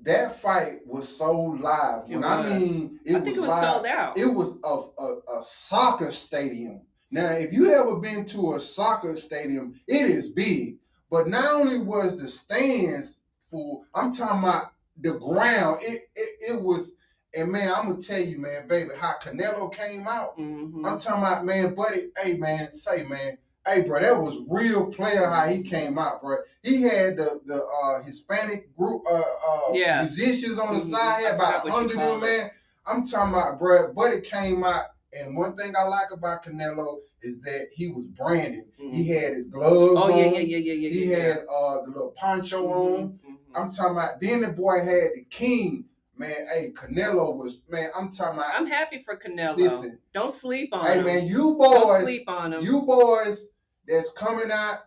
[SPEAKER 3] that fight was so live.
[SPEAKER 2] It
[SPEAKER 3] When I mean it
[SPEAKER 2] I think it was
[SPEAKER 3] live,
[SPEAKER 2] sold out.
[SPEAKER 3] it was a, a, a soccer stadium. Now, if you ever been to a soccer stadium, it is big. But not only was the stands full, I'm talking about the ground. It it, it was, and man, I'm gonna tell you, man, baby, how Canelo came out.
[SPEAKER 2] Mhm.
[SPEAKER 3] I'm talking about, man, buddy. Hey, man, say, man, hey, bro, that was real player how he came out, bro. He had the the uh, Hispanic group uh, uh,
[SPEAKER 2] Yeah.
[SPEAKER 3] musicians on the
[SPEAKER 2] Mhm.
[SPEAKER 3] side, had about hundred of them, man. I'm talking about, bro, buddy came out, and one thing I like about Canelo is that he was branded. He had his gloves
[SPEAKER 2] Oh
[SPEAKER 3] on.
[SPEAKER 2] yeah, yeah, yeah, yeah, yeah.
[SPEAKER 3] He
[SPEAKER 2] yeah.
[SPEAKER 3] had uh, the little poncho on. I'm talking about. Then the boy had the king. Man, hey, Canelo was man. I'm talking about.
[SPEAKER 2] I'm happy for Canelo.
[SPEAKER 3] listen,
[SPEAKER 2] Don't sleep on him.
[SPEAKER 3] hey
[SPEAKER 2] him.
[SPEAKER 3] man, you boys, Don't
[SPEAKER 2] sleep on him.
[SPEAKER 3] you boys that's coming out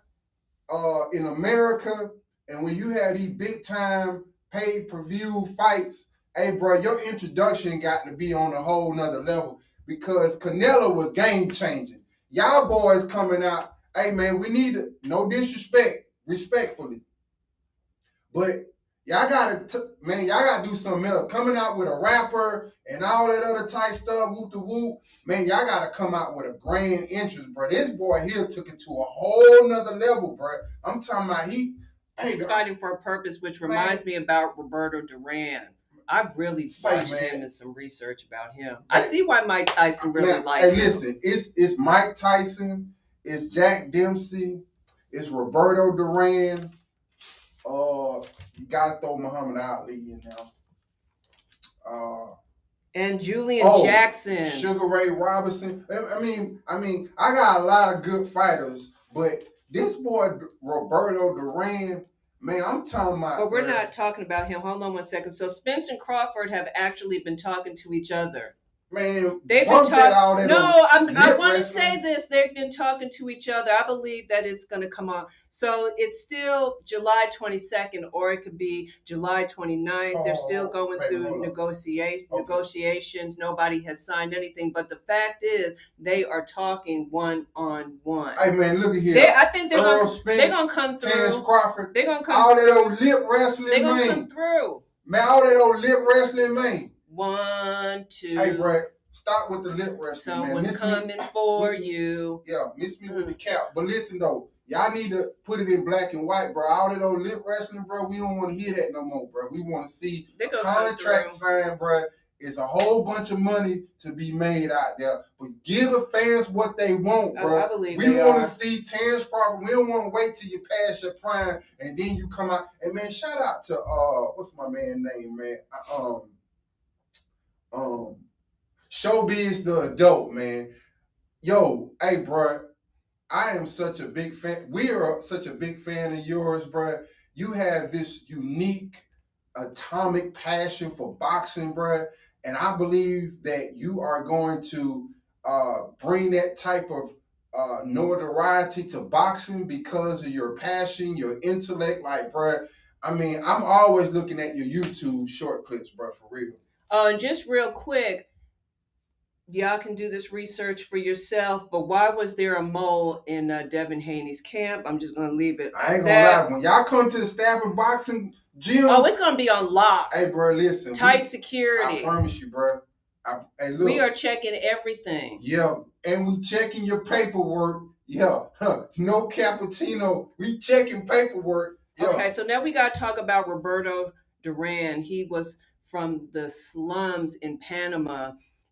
[SPEAKER 3] uh in America, and when you have these big time pay per view fights, hey bro, your introduction got to be on a whole nother level because Canelo was game changing. Y'all boys coming out, hey man, we need to no disrespect, respectfully, but. Y'all gotta, t- man, y'all gotta do something else. Coming out with a rapper and all that other type stuff, whoop the whoop. Man, y'all gotta come out with a grand entrance, bro. This boy here took it to a whole nother level, bro. I'm talking about he.
[SPEAKER 2] He's fighting for a purpose, which
[SPEAKER 3] Man.
[SPEAKER 2] reminds me about Roberto Duran. I really watched
[SPEAKER 3] man.
[SPEAKER 2] him and some research about him. I see why Mike Tyson really
[SPEAKER 3] man,
[SPEAKER 2] liked
[SPEAKER 3] hey,
[SPEAKER 2] him.
[SPEAKER 3] listen, it's it's Mike Tyson, it's Jack Dempsey, it's Roberto Duran. Uh, you gotta throw Muhammad Ali in there. Uh,
[SPEAKER 2] And Julian
[SPEAKER 3] Oh,
[SPEAKER 2] Jackson.
[SPEAKER 3] Sugar Ray Robinson. I- mean, I mean, I got a lot of good fighters, but this boy Roberto Duran, man, I'm talking about.
[SPEAKER 2] But we're
[SPEAKER 3] bruh,
[SPEAKER 2] not talking about him. Hold on one second. So Spence and Crawford have actually been talking to each other.
[SPEAKER 3] Man,
[SPEAKER 2] They've been
[SPEAKER 3] bump that all
[SPEAKER 2] talking. No, I'm, I want to say this. They've been talking to each other. I believe that it's going to come on. So it's still July 22nd, or it could be July 29th. They're oh, still
[SPEAKER 3] Oh,
[SPEAKER 2] going
[SPEAKER 3] wait,
[SPEAKER 2] through negotiate,
[SPEAKER 3] Okay.
[SPEAKER 2] negotiations. Nobody has signed anything. But the fact is, they are talking one on one.
[SPEAKER 3] Hey man, look at here.
[SPEAKER 2] They, I think they're going.
[SPEAKER 3] Spence,
[SPEAKER 2] They're going to come
[SPEAKER 3] Terrence
[SPEAKER 2] through.
[SPEAKER 3] Crawford,
[SPEAKER 2] They're going to come
[SPEAKER 3] all
[SPEAKER 2] come.
[SPEAKER 3] that old lip wrestling,
[SPEAKER 2] They're going to come through.
[SPEAKER 3] Man, all that old lip wrestling, man.
[SPEAKER 2] One, two.
[SPEAKER 3] Hey, bro, stop with the lip wrestling, man.
[SPEAKER 2] Someone's
[SPEAKER 3] Miss me-
[SPEAKER 2] coming for
[SPEAKER 3] me-
[SPEAKER 2] you.
[SPEAKER 3] Yeah, miss me with the cap. But listen though, y'all need to put it in black and white, bro. All that old lip wrestling, bro. We don't want to hear that no more, bro. We want to see a contract signed, bro. It's a whole bunch of money to be made out there, but give the fans what they want, bro.
[SPEAKER 2] I believe
[SPEAKER 3] We want to see Terrence Crawford. We don't want to wait till you pass your prime and then you come out. And man, shout out to uh, what's my man name, man? Uh, Um, um, Showbiz the adult man. Yo, hey, bro, I am such a big fan. We are such a big fan of yours, bro. You have this unique atomic passion for boxing, bro. And I believe that you are going to uh, bring that type of uh, notoriety to boxing because of your passion, your intellect. Like, bro, I mean, I'm always looking at your YouTube short clips, bro, for real.
[SPEAKER 2] Oh, and just real quick, y'all can do this research for yourself. But why was there a mole in uh, Devin Haney's camp? I'm just gonna leave it.
[SPEAKER 3] I ain't gonna lie. When y'all come to the staff Stafford Boxing Gym,
[SPEAKER 2] Oh, it's gonna be on lock,
[SPEAKER 3] hey, bro, listen.
[SPEAKER 2] tight
[SPEAKER 3] we- I promise you, bro. I, hey, look.
[SPEAKER 2] We are checking everything.
[SPEAKER 3] Yeah, and we checking your paperwork. Yeah, huh. no cappuccino. We checking paperwork. Yeah.
[SPEAKER 2] Okay, so now we gotta talk about Roberto Duran. He was from the slums in Panama.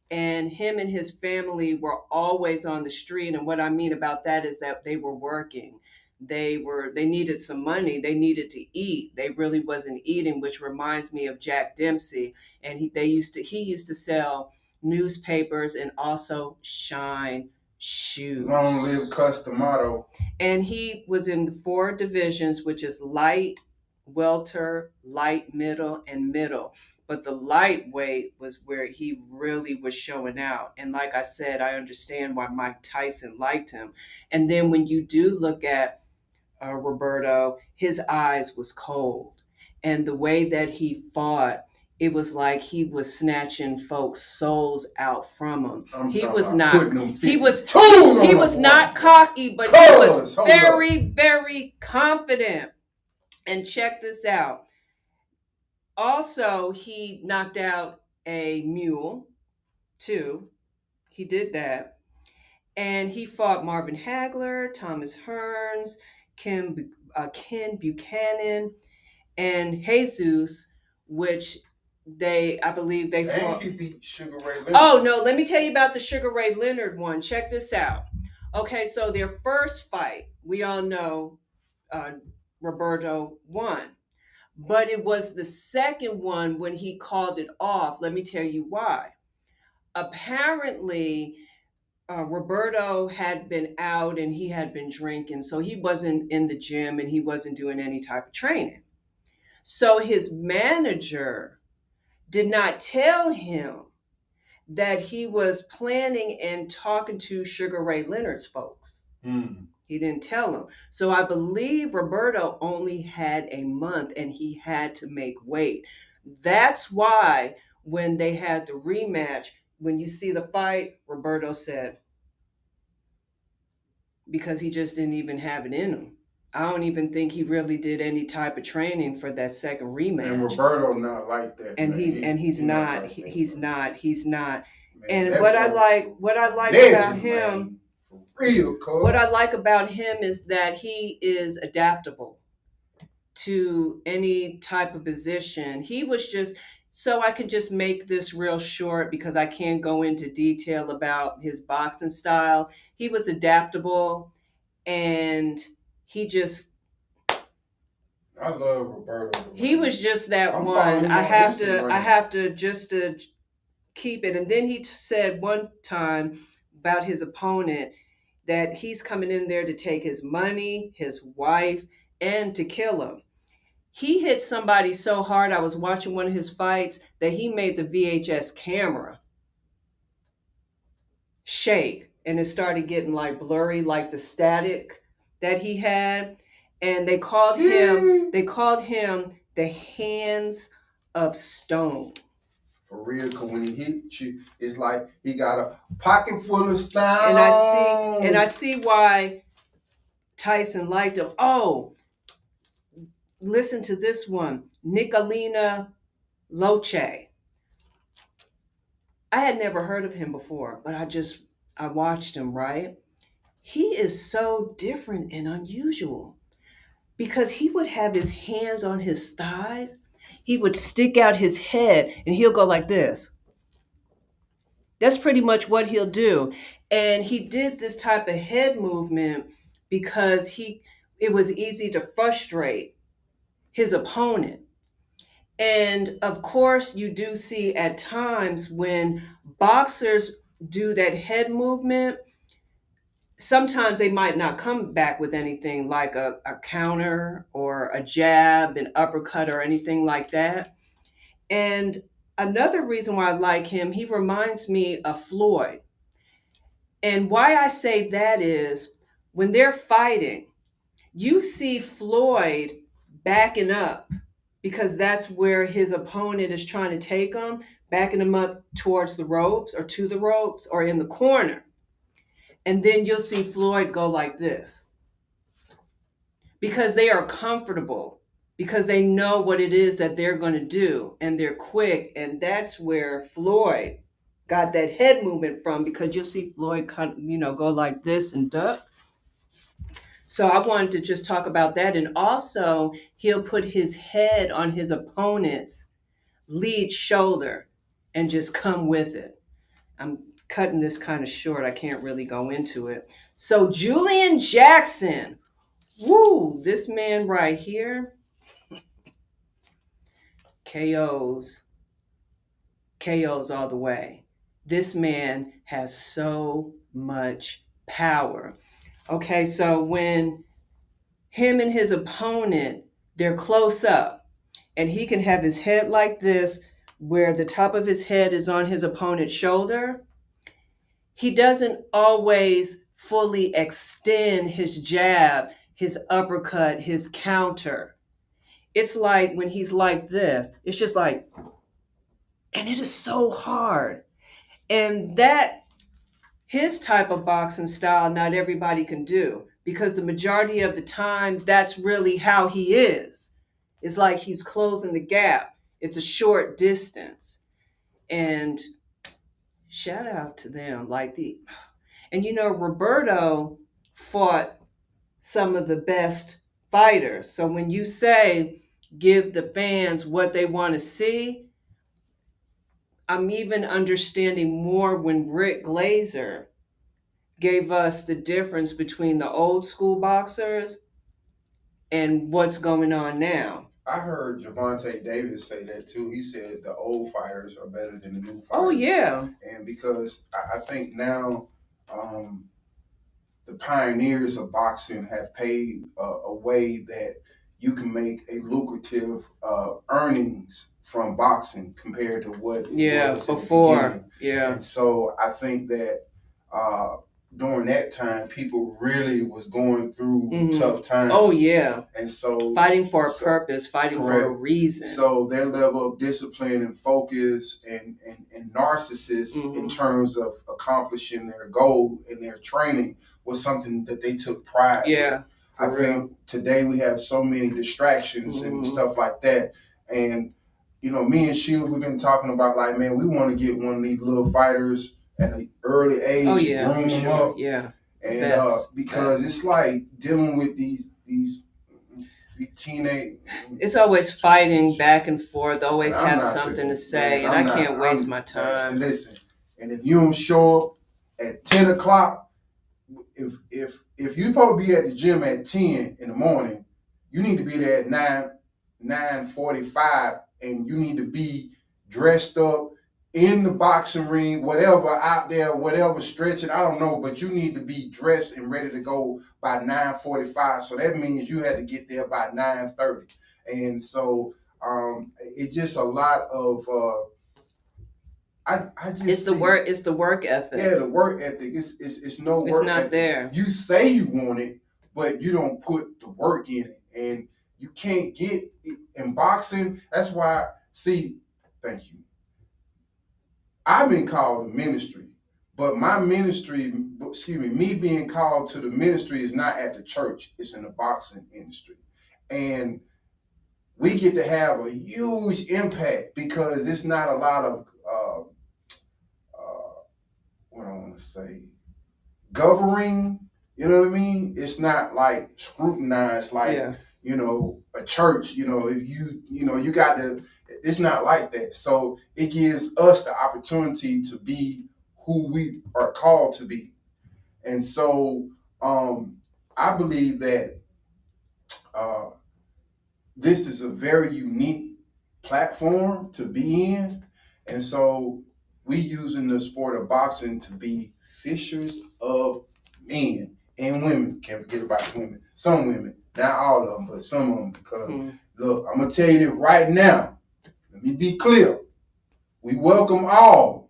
[SPEAKER 2] And him and his family were always on the street. And what I mean about that is that they were working. They were they needed some money. They needed to eat. They really wasn't eating, which reminds me of Jack Dempsey. And he they used to he used to sell newspapers and also shine shoes
[SPEAKER 3] Long live Cus D'Amato.
[SPEAKER 2] and he was in the four divisions, which is light, welter, light, middle, and middle. But the lightweight was where he really was showing out. And like I said, I understand why Mike Tyson liked him. And then when you do look at uh, Roberto, his eyes was cold, and the way that he fought. It was like he was snatching folks' souls out from him.
[SPEAKER 3] I'm
[SPEAKER 2] He was not- he was- he was not cocky, but he was very, very confident. And check this out. Also, he knocked out a mule, too. He did that. And he fought Marvin Hagler, Thomas Hearns, Kim, Bu- uh, Ken Buchanan, and Jesus, which they, I believe they
[SPEAKER 3] And
[SPEAKER 2] fought.
[SPEAKER 3] he beat Sugar Ray Leonard.
[SPEAKER 2] Oh no, let me tell you about the Sugar Ray Leonard one. Check this out. Okay, so their first fight, we all know uh, Roberto won. But it was the second one when he called it off. Let me tell you why. Apparently, uh, Roberto had been out and he had been drinking, so he wasn't in the gym and he wasn't doing any type of training. So his manager did not tell him that he was planning and talking to Sugar Ray Leonard's folks.
[SPEAKER 3] Hmm.
[SPEAKER 2] He didn't tell them. So I believe Roberto only had a month and he had to make weight. That's why when they had the rematch, when you see the fight, Roberto said, because he just didn't even have it in him. I don't even think he really did any type of training for that second rematch.
[SPEAKER 3] And Roberto not like that.
[SPEAKER 2] and
[SPEAKER 3] man.
[SPEAKER 2] he's
[SPEAKER 3] He-
[SPEAKER 2] and he's
[SPEAKER 3] he
[SPEAKER 2] not
[SPEAKER 3] like
[SPEAKER 2] he- he's not he's not
[SPEAKER 3] Man,
[SPEAKER 2] and what i like what i like about him.
[SPEAKER 3] For real, cuz.
[SPEAKER 2] what i like about him is that he is adaptable to any type of position. He was just so i can just make this real short because i can't go into detail about his boxing style. He was adaptable and he just
[SPEAKER 3] I love Roberto.
[SPEAKER 2] he was just that
[SPEAKER 3] I'm
[SPEAKER 2] one. i have to i have to just to keep it. And then he t- said one time about his opponent that he's coming in there to take his money his wife and to kill him. He hit somebody so hard i was watching one of his fights that he made the vhs camera shake and it started getting like blurry like the static that he had. And they called him they called him the hands of stone.
[SPEAKER 3] For real, cause when he hits you, it's like he got a pocket full of style.
[SPEAKER 2] And I see and I see why Tyson liked him. Oh, listen to this one. Nicolino Locche. I had never heard of him before, but I just I watched him, right? He is so different and unusual because he would have his hands on his thighs. He would stick out his head and he'll go like this. That's pretty much what he'll do. And he did this type of head movement because he it was easy to frustrate his opponent. And of course, you do see at times when boxers do that head movement, sometimes they might not come back with anything like a, a counter or a jab, an uppercut, or anything like that. And another reason why I like him, he reminds me of Floyd. And why I say that is when they're fighting, you see Floyd backing up because that's where his opponent is trying to take him, backing him up towards the ropes or to the ropes or in the corner. And then you'll see Floyd go like this because they are comfortable, because they know what it is that they're going to do and they're quick. And that's where Floyd got that head movement from because you'll see Floyd kind of, you know, go like this and duck. So I wanted to just talk about that. And also, he'll put his head on his opponent's lead shoulder and just come with it. I'm cutting this kind of short. I can't really go into it. So Julian Jackson, woo, this man right here, KOs, KOs all the way. This man has so much power. Okay, so when him and his opponent, they're close up, and he can have his head like this, where the top of his head is on his opponent's shoulder. He doesn't always fully extend his jab, his uppercut, his counter. It's like when he's like this, it's just like, and it is so hard. And that, his type of boxing style, not everybody can do because the majority of the time, that's really how he is. It's like he's closing the gap, it's a short distance. And shout out to them. Like the, and you know, Roberto fought some of the best fighters. So when you say give the fans what they want to see, I'm even understanding more when Rick Glazer gave us the difference between the old school boxers and what's going on now.
[SPEAKER 3] I heard Gervonta Davis say that too. He said the old fighters are better than the new fighters.
[SPEAKER 2] Oh yeah,
[SPEAKER 3] and because I, I think now um, the pioneers of boxing have paid a, a way that you can make a lucrative uh, earnings from boxing compared to what it
[SPEAKER 2] yeah.
[SPEAKER 3] was in the
[SPEAKER 2] Before, yeah,
[SPEAKER 3] And so I think that uh, during that time, people really was going through
[SPEAKER 2] Mhm.
[SPEAKER 3] tough times.
[SPEAKER 2] oh yeah.
[SPEAKER 3] And so
[SPEAKER 2] Fighting for a
[SPEAKER 3] So-
[SPEAKER 2] purpose, fighting for a reason.
[SPEAKER 3] so their level of discipline and focus and, and, and narcissist in
[SPEAKER 2] Mhm.
[SPEAKER 3] terms of accomplishing their goal in their training was something that they took pride in.
[SPEAKER 2] yeah,
[SPEAKER 3] I
[SPEAKER 2] real.
[SPEAKER 3] think today we have so many distractions and
[SPEAKER 2] Mhm.
[SPEAKER 3] stuff like that. And, you know, me and Sheila, we've been talking about like, man, we want to get one of these little fighters at an early age,
[SPEAKER 2] Oh yeah, for
[SPEAKER 3] them
[SPEAKER 2] sure.
[SPEAKER 3] up.
[SPEAKER 2] Yeah,
[SPEAKER 3] And uh, because
[SPEAKER 2] best.
[SPEAKER 3] it's like dealing with these these teenage
[SPEAKER 2] it's always fighting back and forth. Always
[SPEAKER 3] I'm
[SPEAKER 2] have something to say,
[SPEAKER 3] man,
[SPEAKER 2] and
[SPEAKER 3] I'm
[SPEAKER 2] I can't
[SPEAKER 3] not-
[SPEAKER 2] waste
[SPEAKER 3] I'm-
[SPEAKER 2] my time.
[SPEAKER 3] listen, and if you don't show up at ten o'clock, if if if you supposed to be at the gym at ten in the morning, you need to be there at nine nine forty five, and you need to be dressed up in the boxing ring, whatever out there, whatever stretching, I don't know, but you need to be dressed and ready to go by nine forty five. So that means you had to get there by nine thirty, and so um, it's just a lot of. Uh, I, I just
[SPEAKER 2] It's the work. It's the work ethic.
[SPEAKER 3] Yeah, the work ethic. It's it's, it's no
[SPEAKER 2] It's
[SPEAKER 3] work
[SPEAKER 2] not
[SPEAKER 3] ethic.
[SPEAKER 2] there.
[SPEAKER 3] You say you want it, but you don't put the work in it, and you can't get it in boxing. That's why. See, thank you. I've been called to ministry, but my ministry, excuse me, me being called to the ministry is not at the church. It's in the boxing industry, and we get to have a huge impact because it's not a lot of uh, uh, what I want to say, governing. You know what I mean? It's not like scrutinized like
[SPEAKER 2] yeah,
[SPEAKER 3] you know a church. You know if you you know you got to. It's not like that. So it gives us the opportunity to be who we are called to be, and so um, I believe that uh, this is a very unique platform to be in, and so we using the sport of boxing to be fishers of men and women. Can't forget about women. Some women, not all of them, but some of them. Because
[SPEAKER 2] Mhm.
[SPEAKER 3] look, I'm gonna tell you this right now. Let me be clear. We welcome all,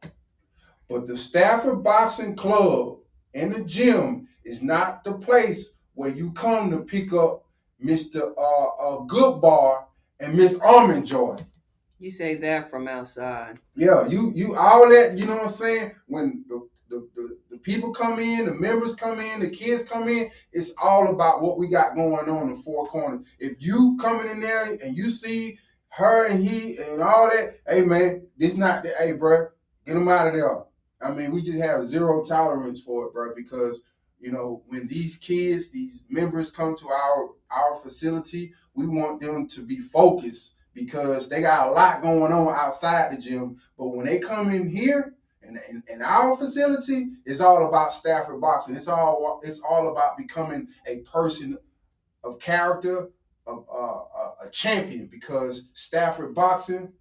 [SPEAKER 3] but the Stafford Boxing Club and the gym is not the place where you come to pick up Mr. Uh, uh, Good Bar and Miss Almond Joy.
[SPEAKER 2] You say that from outside.
[SPEAKER 3] Yeah, you you all that, you know what I'm saying? When the, the, the, the people come in, the members come in, the kids come in, it's all about what we got going on in the four corners. If you coming in there and you see her and he and all that, hey man, this not the hey bro, get them out of there. I mean, we just have zero tolerance for it, bro, because you know when these kids, these members come to our our facility, we want them to be focused because they got a lot going on outside the gym. But when they come in here and in our facility, it's all about Stafford boxing. It's all it's all about becoming a person of character, uh, a, a champion. Because Stafford boxing,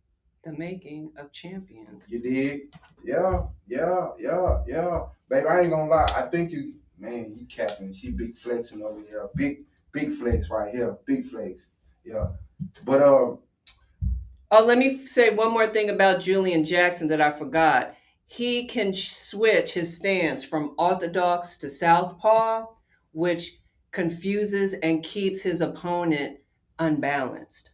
[SPEAKER 2] The making of champions.
[SPEAKER 3] you dig? Yeah, yeah, yeah, yeah. Baby, I ain't gonna lie. I think you, man, you capping. She big flexing over here. Big, big flex right here. Big flex. Yeah. But um,
[SPEAKER 2] Oh, let me say one more thing about Julian Jackson that I forgot. He can switch his stance from orthodox to southpaw, which confuses and keeps his opponent unbalanced.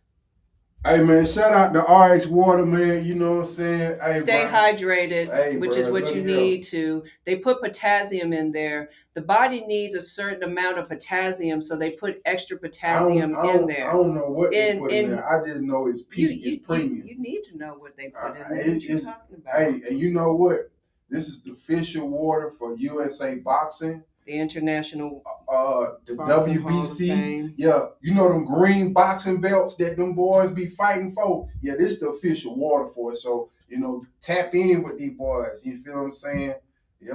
[SPEAKER 3] hey man, shout out to RX Water, man. You know what I'm saying? Hey,
[SPEAKER 2] Stay
[SPEAKER 3] bro.
[SPEAKER 2] hydrated,
[SPEAKER 3] Hey,
[SPEAKER 2] which is what you need to. They put potassium in there. The body needs a certain amount of potassium, so they put extra
[SPEAKER 3] I don't-
[SPEAKER 2] potassium
[SPEAKER 3] I don't,
[SPEAKER 2] in there.
[SPEAKER 3] I don't know what
[SPEAKER 2] In-
[SPEAKER 3] they put in,
[SPEAKER 2] in-
[SPEAKER 3] there. I just know it's
[SPEAKER 2] you,
[SPEAKER 3] peak,
[SPEAKER 2] you,
[SPEAKER 3] it's premium.
[SPEAKER 2] You, you need to know what they put in
[SPEAKER 3] Uh,
[SPEAKER 2] there.
[SPEAKER 3] it-
[SPEAKER 2] What you talking about?
[SPEAKER 3] Hey, and you know what? This is the official water for USA Boxing.
[SPEAKER 2] The International
[SPEAKER 3] Uh, the
[SPEAKER 2] Boxing
[SPEAKER 3] WBC. Yeah, you know them green boxing belts that them boys be fighting for. Yeah, this the official water for it. So you know, tap in with these boys. You feel what I'm saying? Yeah,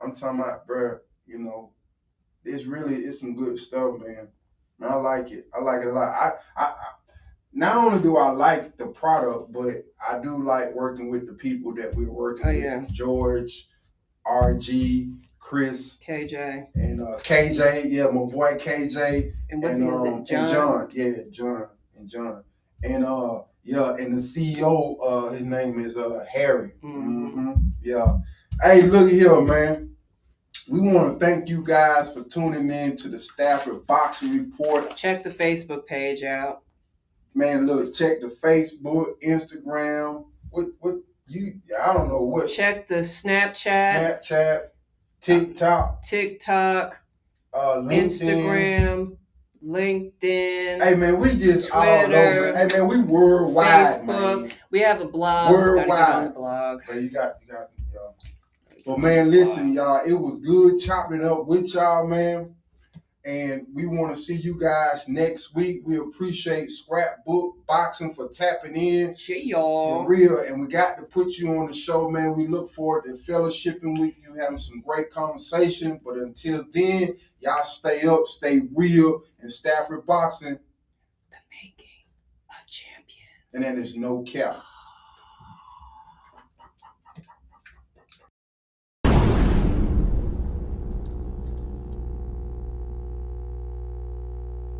[SPEAKER 3] I'm talking about, bruh, You know, it's really it's some good stuff, man. Man, I like it. I like it a lot. I, I, I not only do I like the product, but I do like working with the people that we're working
[SPEAKER 2] Oh,
[SPEAKER 3] with.
[SPEAKER 2] yeah.
[SPEAKER 3] George, RG, Chris,
[SPEAKER 2] KJ.
[SPEAKER 3] and uh, KJ. Yeah, my boy KJ
[SPEAKER 2] And what's
[SPEAKER 3] and, um,
[SPEAKER 2] John.
[SPEAKER 3] and John, yeah, John and John, and uh, yeah, and the CEO, uh, his name is uh Harry.
[SPEAKER 2] Mhm.
[SPEAKER 3] hmm Yeah. Hey, look here, man. We want to thank you guys for tuning in to the Stafford Boxing Report.
[SPEAKER 2] Check the Facebook page out.
[SPEAKER 3] Man, look, check the Facebook, Instagram. What what you? I don't know what.
[SPEAKER 2] Check the Snapchat,
[SPEAKER 3] Snapchat, TikTok,
[SPEAKER 2] TikTok,
[SPEAKER 3] uh, LinkedIn.
[SPEAKER 2] Instagram, LinkedIn.
[SPEAKER 3] Hey man, we just all
[SPEAKER 2] Twitter,
[SPEAKER 3] over. Hey man, we worldwide, man.
[SPEAKER 2] Facebook. We have a blog.
[SPEAKER 3] Worldwide.
[SPEAKER 2] blog.
[SPEAKER 3] Man, you got, you got, y'all. But man, listen, y'all. It was good chopping it up with y'all, man. And we want to see you guys next week. We appreciate Scrapbook Boxing for tapping in
[SPEAKER 2] Shit,
[SPEAKER 3] for
[SPEAKER 2] y'all.
[SPEAKER 3] real. And we got to put you on the show, man. We look forward to fellowshipping with you, having some great conversation. But until then, y'all stay up, stay real, and Stafford Boxing.
[SPEAKER 2] The making of champions.
[SPEAKER 3] And then there's no cap.